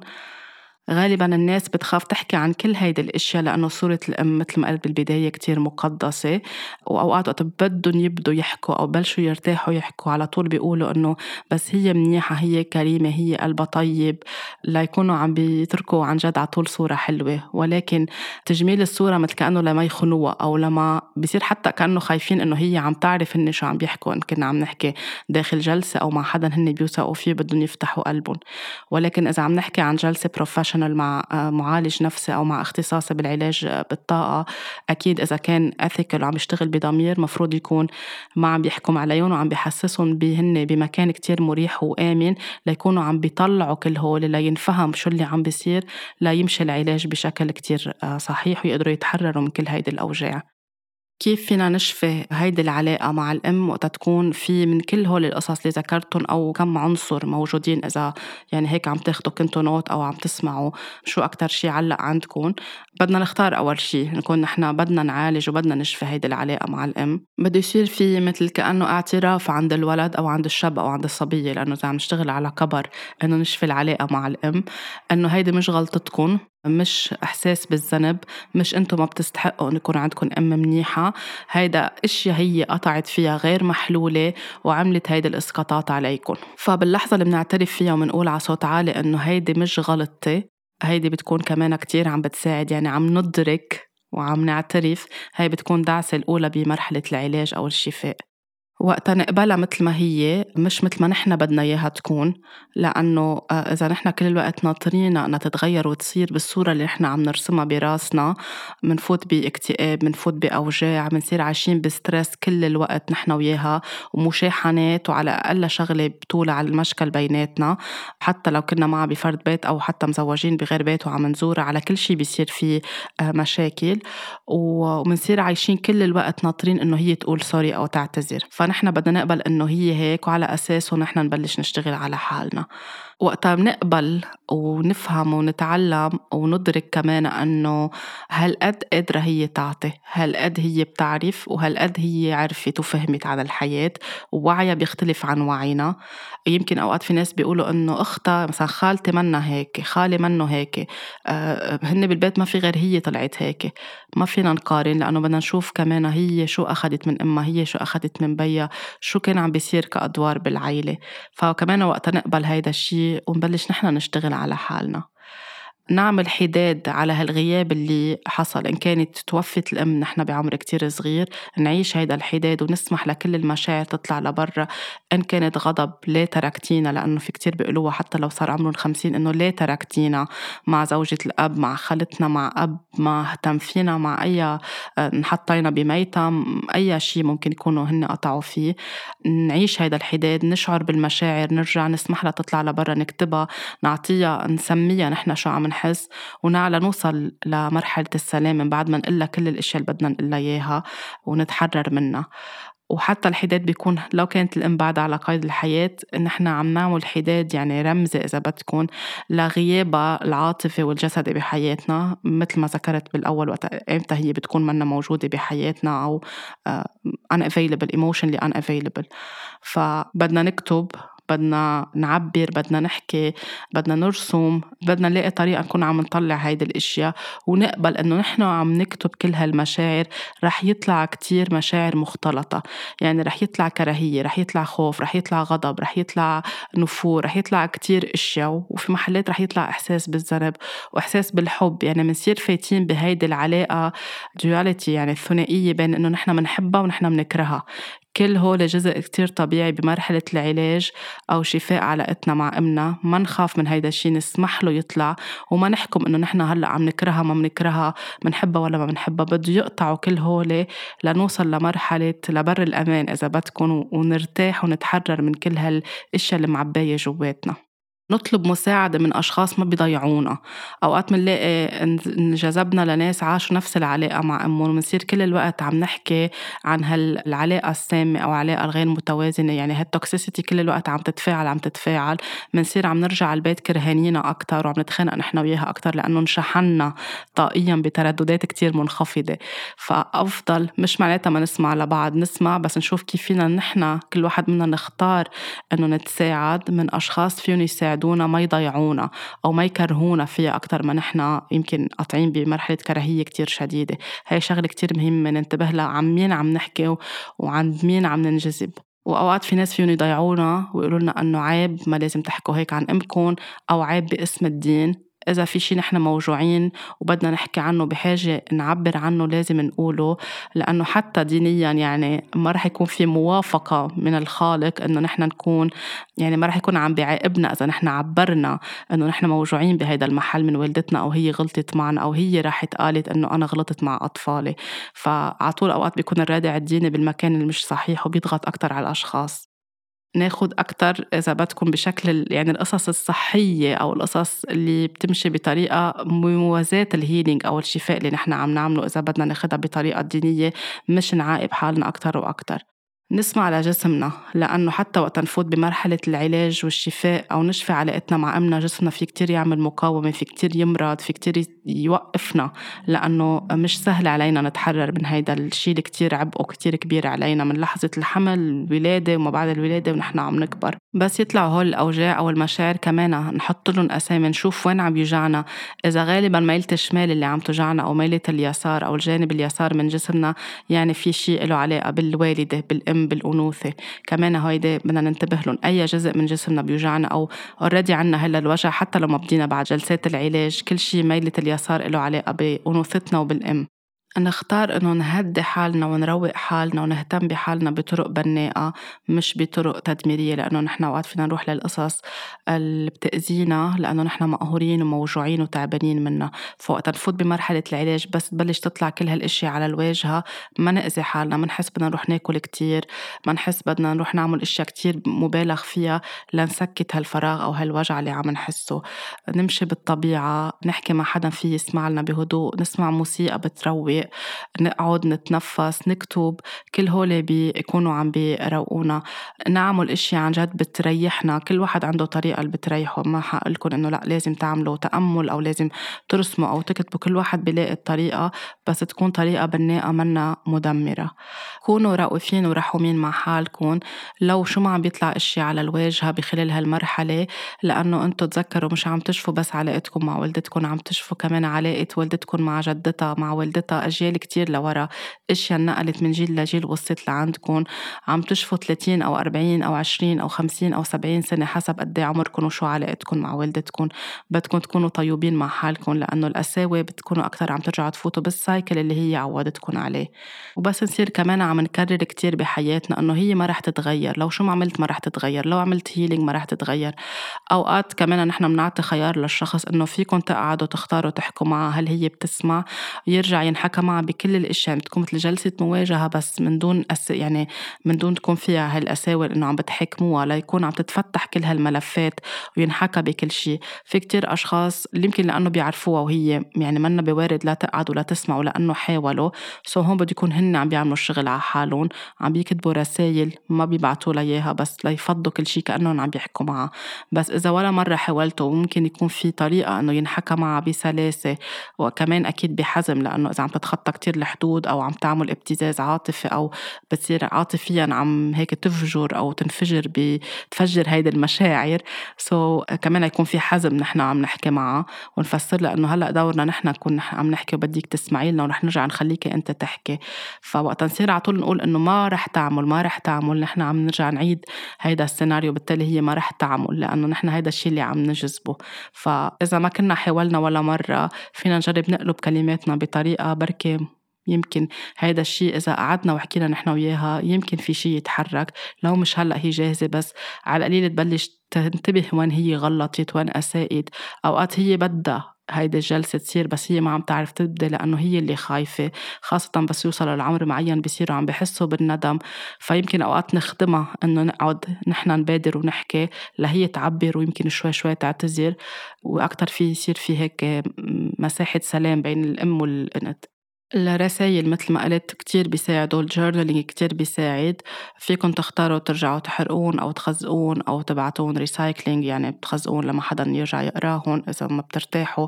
غالبا الناس بتخاف تحكي عن كل هيدي الأشياء لأنه صورة الأم مثل ما قلت بالبداية كتير مقدسة وأوقات وقت بدهم يبدوا يحكوا أو بلشوا يرتاحوا يحكوا على طول بيقولوا إنه بس هي منيحة هي كريمة هي قلبها طيب ليكونوا عم بيتركوا عن جد على طول صورة حلوة. ولكن تجميل الصورة مثل كأنه لما يخنوها أو لما بصير حتى كأنه خايفين إنه هي عم تعرف هن شو عم بيحكوا إن كنا عم نحكي داخل جلسة أو مع حدا هن بيوثقوا فيه بدهم يفتحوا قلبهم. ولكن إذا عم نحكي عن جلسة professional professional مع آه، معالج نفسي أو مع اختصاصي بالعلاج آه، بالطاقة أكيد إذا كان ethical وعم يشتغل بضمير مفروض يكون ما عم بيحكم عليهم وعم بيحسسهم بهن بمكان كتير مريح وآمن ليكونوا عم بيطلعوا كل هول لينفهم شو اللي عم بيصير ليمشي العلاج بشكل كتير آه، صحيح ويقدروا يتحرروا من كل هيدي الأوجاع. كيف فينا نشفي هيدي العلاقة مع الأم وقت تكون في من كل هول القصص اللي ذكرتهم أو كم عنصر موجودين إذا يعني هيك عم تاخدوا كنتوا نوت أو عم تسمعوا شو أكتر شي علق عندكم. بدنا نختار أول شي نكون نحن بدنا نعالج وبدنا نشفي هيدي العلاقة مع الأم. بده يصير في مثل كأنه اعتراف عند الولد أو عند الشاب أو عند الصبية لأنه إذا عم نشتغل على كبر إنه نشفي العلاقة مع الأم. إنه هيدي مش غلطتكم. مش إحساس بالذنب مش أنتم ما بتستحقوا أن يكون عندكم أم منيحة. هيدا أشياء هي قطعت فيها غير محلولة وعملت هيدي الإسقاطات عليكم. فباللحظة اللي بنعترف فيها وبنقول على صوت عالي إنه هيدي مش غلطتي هيدي بتكون كمان كتير عم بتساعد. يعني عم ندرك وعم نعترف هاي بتكون دعسة الأولى بمرحلة العلاج أو الشفاء. وقتها نقبلها مثل ما هي مش مثل ما نحن بدنا إياها تكون لأنه آه، إذا نحن كل الوقت ناطرينها إنها تتغير وتصير بالصورة اللي نحن عم نرسمها براسنا بنفوت باكتئاب بنفوت بأوجاع بنصير عايشين بستريس كل الوقت نحن وياها ومشاحنات وعلى أقل شغلة بطولة على المشكل بيناتنا. حتى لو كنا معها بفرد بيت أو حتى مزوجين بغير بيت وعم نزورها على كل شيء بيصير فيه آه، مشاكل. وبنصير عايشين كل الوقت ناطرين إنه هي تقول سوري أو تعتذر. فنحن بدنا نقبل إنه هي هيك وعلى اساسه نحن نبلش نشتغل على حالنا. وقتها بنقبل ونفهم ونتعلم وندرك كمان إنه هالقد قادرة هي تعطي؟ هالقد هي بتعرف؟ وهالقد هي عرفت وفهمت على الحياة؟ ووعيها بيختلف عن وعينا. يمكن أوقات في ناس بيقولوا إنه أختها مثلا خالتي منا هيك خالي منه هيك آه هن بالبيت ما في غير هي طلعت هيك. ما فينا نقارن لأنه بدنا نشوف كمان هي شو أخذت من أمها هي شو أخذت من بيها شو كان عم بيصير كأدوار بالعيلة. فكمان وقتها نقبل هيدا الشيء ونبلش نحن نشتغل على حالنا. نعمل حداد على هالغياب اللي حصل. إن كانت توفت الأم نحن بعمر كتير صغير نعيش هيدا الحداد ونسمح لكل المشاعر تطلع لبرا. إن كانت غضب ليه تركتينا لأنه في كتير بيقولوها حتى لو صار عمرهم خمسين إنه ليه تركتينا مع زوجة الأب مع خالتنا مع أب ما اهتم فينا مع أي انحطينا بميتم أي شيء ممكن يكونوا هن قطعوا فيه. نعيش هيدا الحداد نشعر بالمشاعر نرجع نسمح لها تطلع لبرا نكتبها نعطيها نسميها نحن شو عم نحس ونعلى نوصل لمرحلة السلام من بعد ما نقلها كل الأشياء اللي بدنا نقلها إياها ونتحرر منها. وحتى الحداد بيكون لو كانت الأم بعد على قيد الحياة نحن عم نعمل حداد يعني رمزي إذا بدكم لغيابها العاطفي والجسدي بحياتنا مثل ما ذكرت بالأول وقت إمتى هي بتكون منا موجودة بحياتنا أو uh, unavailable emotionally unavailable. فبدنا نكتب بدنا نعبر بدنا نحكي بدنا نرسم بدنا نلاقي طريقة نكون عم نطلع هيدي الأشياء ونقبل إنه نحن عم نكتب كل هالمشاعر رح يطلع كتير مشاعر مختلطة. يعني رح يطلع كراهية رح يطلع خوف رح يطلع غضب رح يطلع نفور رح يطلع كتير أشياء وفي محلات رح يطلع إحساس بالذنب وإحساس بالحب. يعني بنصير فايتين بهيدي العلاقة duality يعني الثنائية بين إنه نحن بنحبها ونحن بنكرهها كل هول جزء كتير طبيعي بمرحلة العلاج أو شفاء علاقتنا مع أمنا. ما نخاف من هيدا الشي نسمح له يطلع. وما نحكم إنه نحن هلأ عم نكرهها ما بنكرهها بنحبها ولا ما بنحبها بده يقطعوا كل هول لنوصل لمرحلة لبر الأمان إذا بدكم ونرتاح ونتحرر من كل هالأشياء اللي معباية جواتنا. نطلب مساعدة من أشخاص ما بيضيعونا. أوقات منلاقي انجذبنا لناس عاشوا نفس العلاقة مع أمهم ومنصير كل الوقت عم نحكي عن هالعلاقة السامة أو العلاقة الغير متوازنة. يعني هالتوكسيسيتي كل الوقت عم تتفاعل عم تتفاعل. منصير عم نرجع البيت كرهانينا أكتر وعم نتخانق نحن وياها أكتر لأنه انشحنا طاقيا بترددات كتير منخفضة. فأفضل مش معناتها ما نسمع لبعض نسمع بس نشوف كيف فينا نحن كل واحد منا نختار إنه نتساعد من أشخاص فيهم يساعدوا يساعدونا ما يضيعونا أو ما يكرهونا فيها أكتر ما نحن يمكن قاطعين بمرحلة كراهية كتير شديدة. هاي شغلة كتير مهمة ننتبه لها عن مين عم نحكي وعن مين عم ننجذب. وأوقات في ناس فيهم يضيعونا ويقولوا لنا إنه عيب ما لازم تحكوا هيك عن أمكم أو عيب باسم الدين. إذا في شي نحن موجوعين وبدنا نحكي عنه بحاجة نعبر عنه لازم نقوله لأنه حتى دينيا يعني ما رح يكون في موافقة من الخالق إنه نحن نكون يعني ما رح يكون عم بيعاقبنا إذا نحن عبرنا إنه نحن موجوعين بهيدا المحل من والدتنا أو هي غلطت معنا أو هي راحت قالت إنه أنا غلطت مع أطفالي. فعطول أوقات بيكون الرادع الديني بالمكان اللي مش صحيح وبيضغط أكتر على الأشخاص. ناخد أكتر إذا بدكم بشكل يعني القصص الصحية أو القصص اللي بتمشي بطريقة موازاة الهيلينج أو الشفاء اللي نحن عم نعمله إذا بدنا ناخدها بطريقة دينية مش نعاقب حالنا أكتر وأكتر. نسمع لجسمنا لأنه حتى وقت نفوت بمرحلة العلاج والشفاء أو نشفي علاقتنا مع أمنا جسمنا في كتير يعمل مقاومة في كتير يمرض في كتير يوقفنا لأنه مش سهل علينا نتحرر من هيدا الشيء اللي كتير عبء وكتير كبير علينا من لحظة الحمل الولادة وما بعد الولادة ونحن عم نكبر. بس يطلعوا هول الأوجاع أو المشاعر كمان نحط لهم أسامي نشوف وين عم يوجعنا. إذا غالبا ميلة الشمال اللي عم توجعنا أو ميلة اليسار أو الجانب اليسار من جسمنا يعني في شيء له علاقة بالوالدة بالأم الأم بالأنوثة. كمان هيدي بدنا ننتبه لهم أي جزء من جسمنا بيوجعنا أو اوريدي عنا هلأ الوجع حتى لو ما بدينا بعد جلسات العلاج كل شيء ميلة اليسار له علاقة بأنوثتنا وبالأم نختار إنه نهدي حالنا ونروق حالنا ونهتم بحالنا بطرق بناءة مش بطرق تدميرية لأنه نحن أوقات فينا نروح للقصص اللي بتأذينا لأنه نحن مقهورين وموجوعين وتعبانين منها. فوقت نفوت بمرحلة العلاج بس تبلش تطلع كل هالأشياء على الواجهة ما نأذي حالنا ما نحس بدنا نروح ناكل كتير ما نحس بدنا نروح نعمل أشياء كتير مبالغ فيها لنسكت هالفراغ أو هالوجع اللي عم نحسه. نمشي بالطبيعة نحكي مع حدا فيه يسمع لنا بهدوء نسمع موسيقى بتروق نقعد نتنفس نكتب كل هول بيكونوا عم بيروقونا. نعمل اشياء عن جد بتريحنا. كل واحد عنده طريقة اللي بتريحه. ما حقلكم إنه لا لازم تعملوا تأمل أو لازم ترسموا أو تكتبوا. كل واحد بيلاقي الطريقة بس تكون طريقة بناءة منا مدمرة. كونوا رؤوفين ورحومين مع حالكم. لو شو ما عم بيطلع اشياء على الواجهة بخلال هالمرحلة لأنه أنتم تذكروا مش عم تشفوا بس علاقتكم مع والدتكم عم تشفوا كمان علاقة والدتكم مع جدتها مع والدتها أجيال كتير لورا. أشياء نقلت من جيل لجيل وصلت لعندكم. عم تشفوا 30 أو 40 أو 20 أو 50 أو 70 سنة حسب قد إيه عمركم وشو علاقتكم مع والدتكم. بدكم تكونوا طيوبين مع حالكم لأنه القساوة بتكونوا أكثر عم ترجعوا تفوتوا بال cycle اللي هي عودتكم عليه. وبس نصير كمان عم نكرر كتير بحياتنا إنه هي ما رح تتغير. لو شو ما عملت ما رح تتغير. لو عملت healing ما رح تتغير. أوقات كمان نحن بنعطي خيار للشخص إنه فيكم تقعدوا تختاروا تحكوا معها هل هي بتسمع. يرجع ينحكى معها بكل الأشياء بتكون مثل جلسة مواجهة بس من دون أس يعني من دون تكون فيها هالقساوة إنه عم بتحكموها ليكون عم تتفتح كل هالملفات وينحكى بكل شيء. في كتير أشخاص يمكن لأنه بيعرفوها وهي يعني منا بوارد لا تقعد ولا تسمع لأنه حاولوا سو هون بده يكون هن عم بيعملوا الشغل على حالهم عم بيكتبوا رسائل ما بيبعتوا لها بس ليفضوا كل شيء كأنهم عم بيحكوا معها. بس إذا ولا مرة حاولتوا ممكن يكون في طريقة إنه ينحكى معها بسلاسة وكمان أكيد بحزم لأنه إذا عم تتخطى كتير الحدود أو عم تعمل ابتزاز عاطفي أو بتصير عاطفيا عم هيك تفجر أو تنفجر بتفجر هيدي المشاعر. سو so, كمان يكون في حزم نحن عم نحكي معها ونفسر لها إنه هلأ دورنا نحن نكون عم نحكي وبديك تسمعي لنا ورح نرجع نخليكي أنت تحكي. فوقت نصير على طول نقول إنه ما رح تعمل ما رح تعمل نحن عم نرجع نعيد هيدا السيناريو بالتالي هي ما رح تعمل لأنه نحن هيدا الشيء اللي عم نجذبه. فإذا ما كنا حاولنا ولا مرة فينا نجرب نقلب كلماتنا بطريقة بركي يمكن هيدا الشيء إذا قعدنا وحكينا نحن وياها يمكن في شيء يتحرك. لو مش هلأ هي جاهزة بس على القليل تبلش تنتبه وين هي غلطت وين أسائت أوقات هي بدها هيدي الجلسة تصير بس هي ما عم تعرف تبدأ لأنه هي اللي خايفة. خاصة بس يوصلوا لعمر معين بصيروا عم بحسوا بالندم. فيمكن أوقات نخدمها إنه نقعد نحن نبادر ونحكي لهي تعبر ويمكن شوي شوي تعتذر. وأكتر في يصير في هيك مساحة سلام بين الأم والبنت الرسايل مثل ما قلت كتير بيساعدوا الجورنالينج كتير بيساعد. فيكم تختاروا ترجعوا تحرقون أو تخزقون أو تبعتون recycling يعني بتخزقون لما حدا يرجع يقراهن إذا ما بترتاحوا.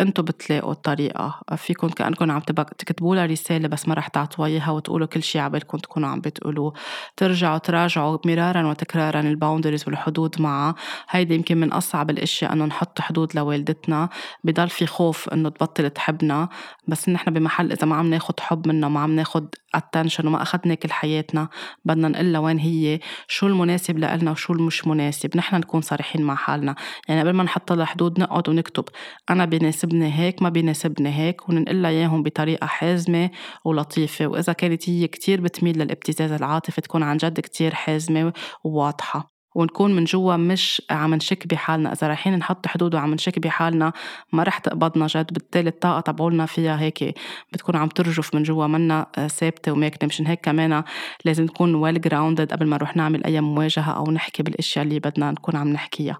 انتو بتلاقوا الطريقة. فيكم كأنكم عم تكتبوا لها رسالة بس ما رح تعطوا إياها وتقولوا كل شي عبالكم تكونوا عم بتقولوه. ترجعوا تراجعوا مرارا وتكرارا ال boundaries والحدود معها هيدي يمكن من أصعب الأشياء إنه نحط حدود لوالدتنا. بضل في خوف إنه تبطل تحبنا. بس نحن بمحل إذا ما عم ناخد حب منها وما عم ناخد attention وما أخدنا كل حياتنا بدنا نقول وين هي شو المناسب لنا وشو المش مناسب نحن نكون صريحين مع حالنا. يعني قبل ما نحط لها حدود نقعد ونكتب أنا بيناسبني هيك ما بيناسبني هيك وننقل إياهم بطريقة حازمة ولطيفة. وإذا كانت هي كتير بتميل للابتزاز العاطفي تكون عن جد كتير حازمة وواضحة. ونكون من جوا مش عم نشك بحالنا. إذا رايحين نحط حدود وعم نشك بحالنا ما رح تقبضنا جد. بالتالي الطاقة تبعولنا فيها هيك بتكون عم ترجف من جوا. منا ثابتة وماكنة. مشان هيك كمان لازم نكون ويل جراوندد قبل ما نروح نعمل أي مواجهة أو نحكي بالأشياء اللي بدنا نكون عم نحكيها.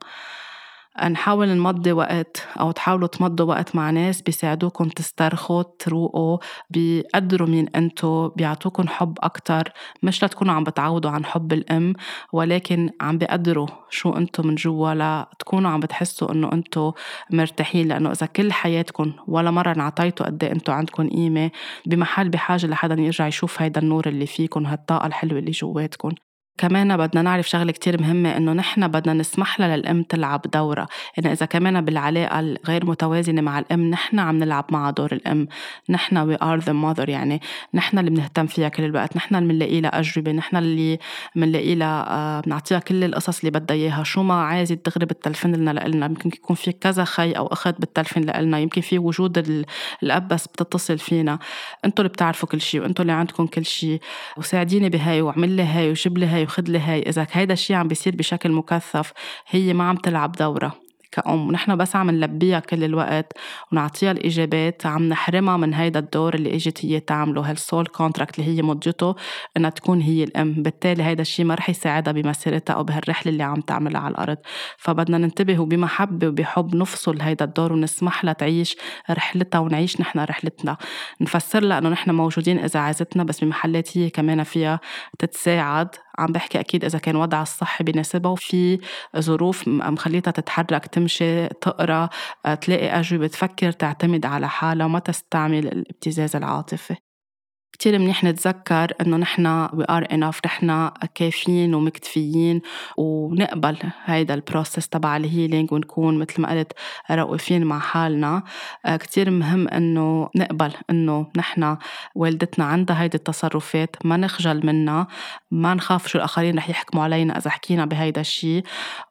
نحاول نمضي وقت أو تحاولوا تمضوا وقت مع ناس بيساعدوكم تسترخوا تروقوا بيقدروا مين أنتو بيعطوكم حب أكتر. مش لتكونوا عم بتعودوا عن حب الأم ولكن عم بيقدروا شو أنتو من جوا لتكونوا عم بتحسوا إنه أنتو مرتاحين. لأنه إذا كل حياتكم ولا مرة انعطيتوا قد إيه أنتو عندكم قيمة بمحل بحاجة لحدا يرجع يشوف هيدا النور اللي فيكم هالطاقة الحلوة اللي جواتكم كمان بدنا نعرف شغلة كتير مهمة إنه نحن بدنا نسمح لها للأم تلعب دورها، إنه إذا كمان بالعلاقة الغير متوازنة مع الأم نحن عم نلعب معها دور الأم، نحن we are the mother يعني نحن اللي بنهتم فيها كل الوقت، نحن اللي بنلاقي لها أجوبة، نحن اللي بنلاقي لها آه، بنعطيها كل القصص اللي بدها إياها، شو ما عايزة تغرب بتلفن لنا لإلنا، يمكن يكون في كذا خي أو أخت بتلفن لإلنا، يمكن في وجود الأب بس بتتصل فينا، أنتوا اللي بتعرفوا كل شيء وأنتوا اللي عندكم كل شيء، وساعديني بهاي واعمل لي هاي وجيب لي هاي. وخد لي هاي إذا هيدا الشيء عم بيصير بشكل مكثف هي ما عم تلعب دورها كأم. ونحن بس عم نلبيها كل الوقت ونعطيها الإجابات عم نحرمها من هيدا الدور اللي إجت هي تعمله. هال soul contract اللي هي مضيته إنها تكون هي الأم. بالتالي هيدا الشيء ما رح يساعدها بمسيرتها أو بهالرحلة اللي عم تعملها على الأرض. فبدنا ننتبه وبمحبة وبحب نفصل هيدا الدور ونسمح لها تعيش رحلتها ونعيش نحن رحلتنا. نفسر لها إنه نحن موجودين إذا عايزتنا بس بمحلات هي كمان فيها تتساعد. عم بحكي أكيد إذا كان وضعها الصحي بيناسبها وفي ظروف مخليتها تتحرك تمشي تقرأ تلاقي أجوبة تفكر تعتمد على حالها وما تستعمل الابتزاز العاطفي. كتير منيح نتذكر إنه نحن we are enough نحن كافيين ومكتفيين ونقبل هيدا ال process تبع ال healing ونكون مثل ما قلت رؤوفين مع حالنا. آه، كتير مهم إنه نقبل إنه نحن والدتنا عندها هيدي التصرفات ما نخجل منها ما نخاف شو الآخرين رح يحكموا علينا إذا حكينا بهيدا الشيء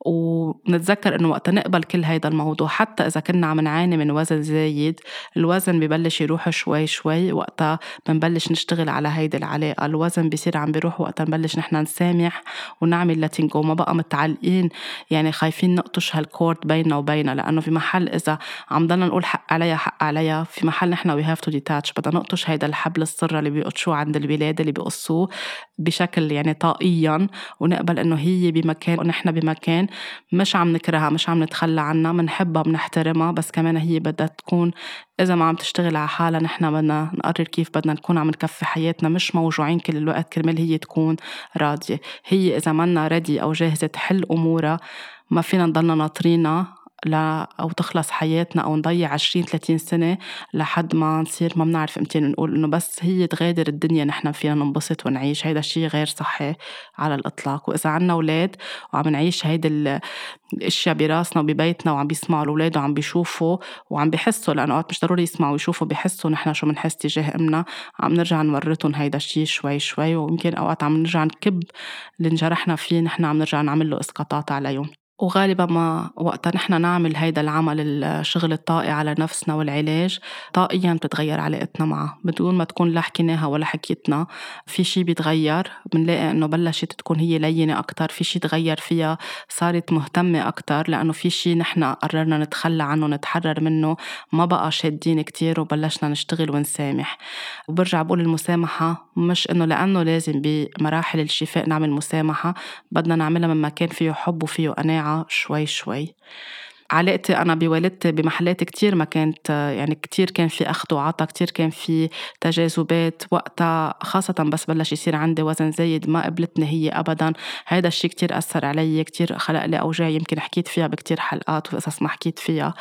ونتذكر إنه وقت نقبل كل هيدا الموضوع حتى إذا كنا عم نعاني من وزن زايد الوزن ببلش يروح شوي شوي وقتها بنبلش نشتغل على هيدي العلاقة. الوزن بصير عم بيروح وقت نبلش نحن نسامح ونعمل لاتينجو ما بقى متعلقين. يعني خايفين نقطش هال cord بيننا وبينها لأنه في محل إذا عم ضلنا نقول حق عليها حق عليها في محل نحن we have to detach بدنا نقطش هيدا الحبل السرة اللي بيقطشوه عند الولاد اللي بيقصوه بشكل يعني طاقيا ونقبل إنه هي بمكان ونحن بمكان. مش عم نكرهها مش عم نتخلى عنها بنحبها بنحترمها بس كمان هي بدها تكون إذا ما عم تشتغل على حالها نحن بدنا نقرر كيف بدنا نكون عم نكفي حياتنا مش موجوعين كل الوقت كرمال هي تكون راضية. هي إذا منا ردي أو جاهزة تحل أمورها ما فينا نضلنا ناطرينها ل أو تخلص حياتنا أو نضيع 20 30 سنة لحد ما نصير ما بنعرف إمتى نقول إنه بس هي تغادر الدنيا نحن فينا ننبسط ونعيش. هيدا الشيء غير صحي على الإطلاق. وإذا عنا أولاد وعم نعيش هيدي الأشياء براسنا وببيتنا وعم بيسمعوا الأولاد وعم بيشوفوا وعم بيحسوا لأنه أوقات مش ضروري يسمعوا ويشوفوا بيحسوا نحن شو بنحس تجاه أمنا. عم نرجع نورطهم هيدا الشيء شوي شوي. ويمكن أوقات عم نرجع نكب اللي انجرحنا فيه نحن عم نرجع نعمل له إسقاطات عليهم وغالبا ما وقتا نحن نعمل هيدا العمل الشغل الطاقي على نفسنا والعلاج طاقيا بتتغير علاقتنا معه. بدون ما تكون لا حكيناها ولا حكيتنا في شي بيتغير بنلاقي إنه بلشت تكون هي لينة أكتر في شي تغير فيها صارت مهتمة أكتر لأنه في شي نحن قررنا نتخلى عنه نتحرر منه ما بقى شادين كتير وبلشنا نشتغل ونسامح. وبرجع بقول المسامحة مش إنه لأنه لازم بمراحل الشفاء نعمل مسامحة بدنا نعملها من مكان فيه حب وفيه قناعة شوي شوي علاقتي أنا بوالدتي بمحلات كتير ما كانت يعني كتير كان في أخذ وعطا كتير كان في تجاذبات وقتها خاصة بس بلش يصير عندي وزن زايد ما قبلتني هي أبدا. هيدا الشيء كتير أثر علي كتير خلق لي أوجاع يمكن حكيت فيها بكتير حلقات وقصص ما حكيت فيها.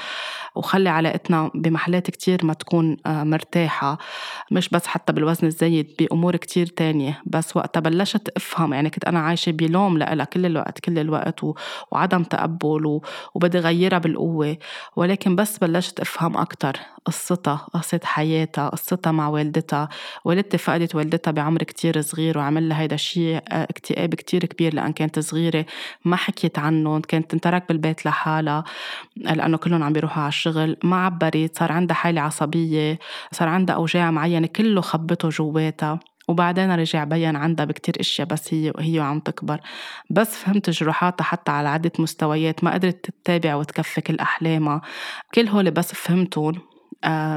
وخلي علاقتنا بمحلات كتير ما تكون آه، مرتاحة. مش بس حتى بالوزن الزايد بأمور كتير تانية. بس وقتها بلشت أفهم يعني كنت أنا عايشة بلوم لها كل الوقت كل الوقت وعدم تقبل وبدي غيرها بالقوة ولكن بس بلشت أفهم أكتر قصتها قصة حياتها قصتها مع والدتها والدتي فقدت والدتها بعمر كتير صغير وعمل لها هيدا الشيء آه، اكتئاب كتير كبير لأن كانت صغيرة ما حكيت عنه كانت تنترك بالبيت لحالها لأنه كلهم عم بيروحوا على الشغل ما عبرت صار عندها حالة عصبية صار عندها أوجاع معينة كله خبته جواتها. وبعدين رجع بين عندها بكتير إشياء بس هي وهي وعم تكبر. بس فهمت جروحاتها حتى على عدة مستويات ما قدرت تتابع وتكفي كل أحلامها كل هول بس فهمتهم.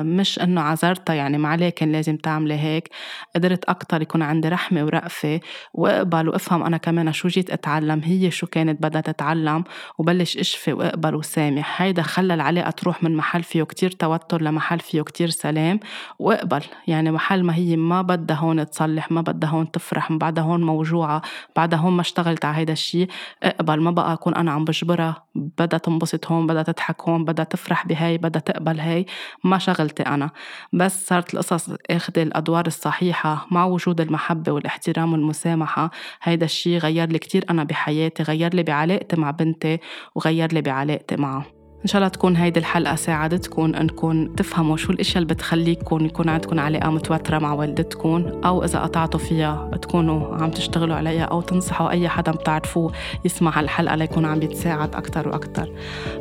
مش إنه عذرتها يعني ما عليه كان لازم تعملي هيك. قدرت أكتر يكون عندي رحمة ورأفة وأقبل وأفهم أنا كمان شو جيت أتعلم هي شو كانت بدها تتعلم وبلش أشفي وأقبل وسامح. هيدا خلى العلاقة تروح من محل فيه كتير توتر لمحل فيه كتير سلام وأقبل. يعني محل ما هي ما بدها هون تصلح ما بدها هون تفرح ما بعدها هون موجوعة بعدها هون ما اشتغلت على هيدا الشيء أقبل ما بقى أكون أنا عم بجبرها بدها تنبسط هون بدها تضحك هون بدها تفرح بهاي بدها تقبل هاي. ما شغلتي أنا بس صارت القصص أخذ الأدوار الصحيحة مع وجود المحبة والاحترام والمسامحة هيدا الشي غير لي كتير أنا بحياتي غير لي بعلاقتي مع بنتي وغير لي بعلاقتي معه إن شاء الله تكون هيدي الحلقة ساعدتكم إنكم تفهموا شو الأشياء اللي بتخليكم يكون عندكم علاقة متوترة مع والدتكم أو إذا قطعتوا فيها تكونوا عم تشتغلوا عليها أو تنصحوا أي حدا بتعرفوه يسمع هالحلقة ليكون عم بيتساعد أكتر وأكتر.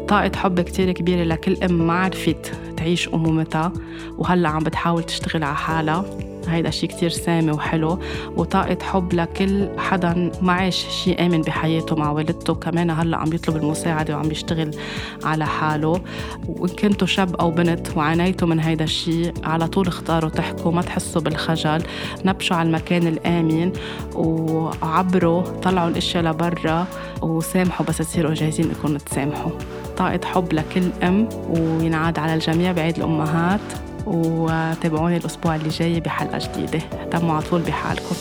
طاقة حب كتير كبيرة لكل أم ما عرفت تعيش أمومتها وهلأ عم بتحاول تشتغل على حالها. هيدا شيء كتير سامي وحلو وطاقة حب لكل حدا ما عاش شيء آمن بحياته مع والدته كمان هلا عم يطلب المساعدة وعم بيشتغل على حاله. وإن كنتوا شاب أو بنت وعانيتوا من هيدا الشيء على طول اختاروا تحكوا ما تحسوا بالخجل نبشوا على المكان الآمن وعبروا طلعوا الأشياء لبرا وسامحوا بس تصيروا جاهزين إنكم تسامحوا. طاقة حب لكل أم وينعاد على الجميع بعيد الأمهات. وتابعوني الأسبوع اللي جاي بحلقة جديدة. اهتموا على طول بحالكم.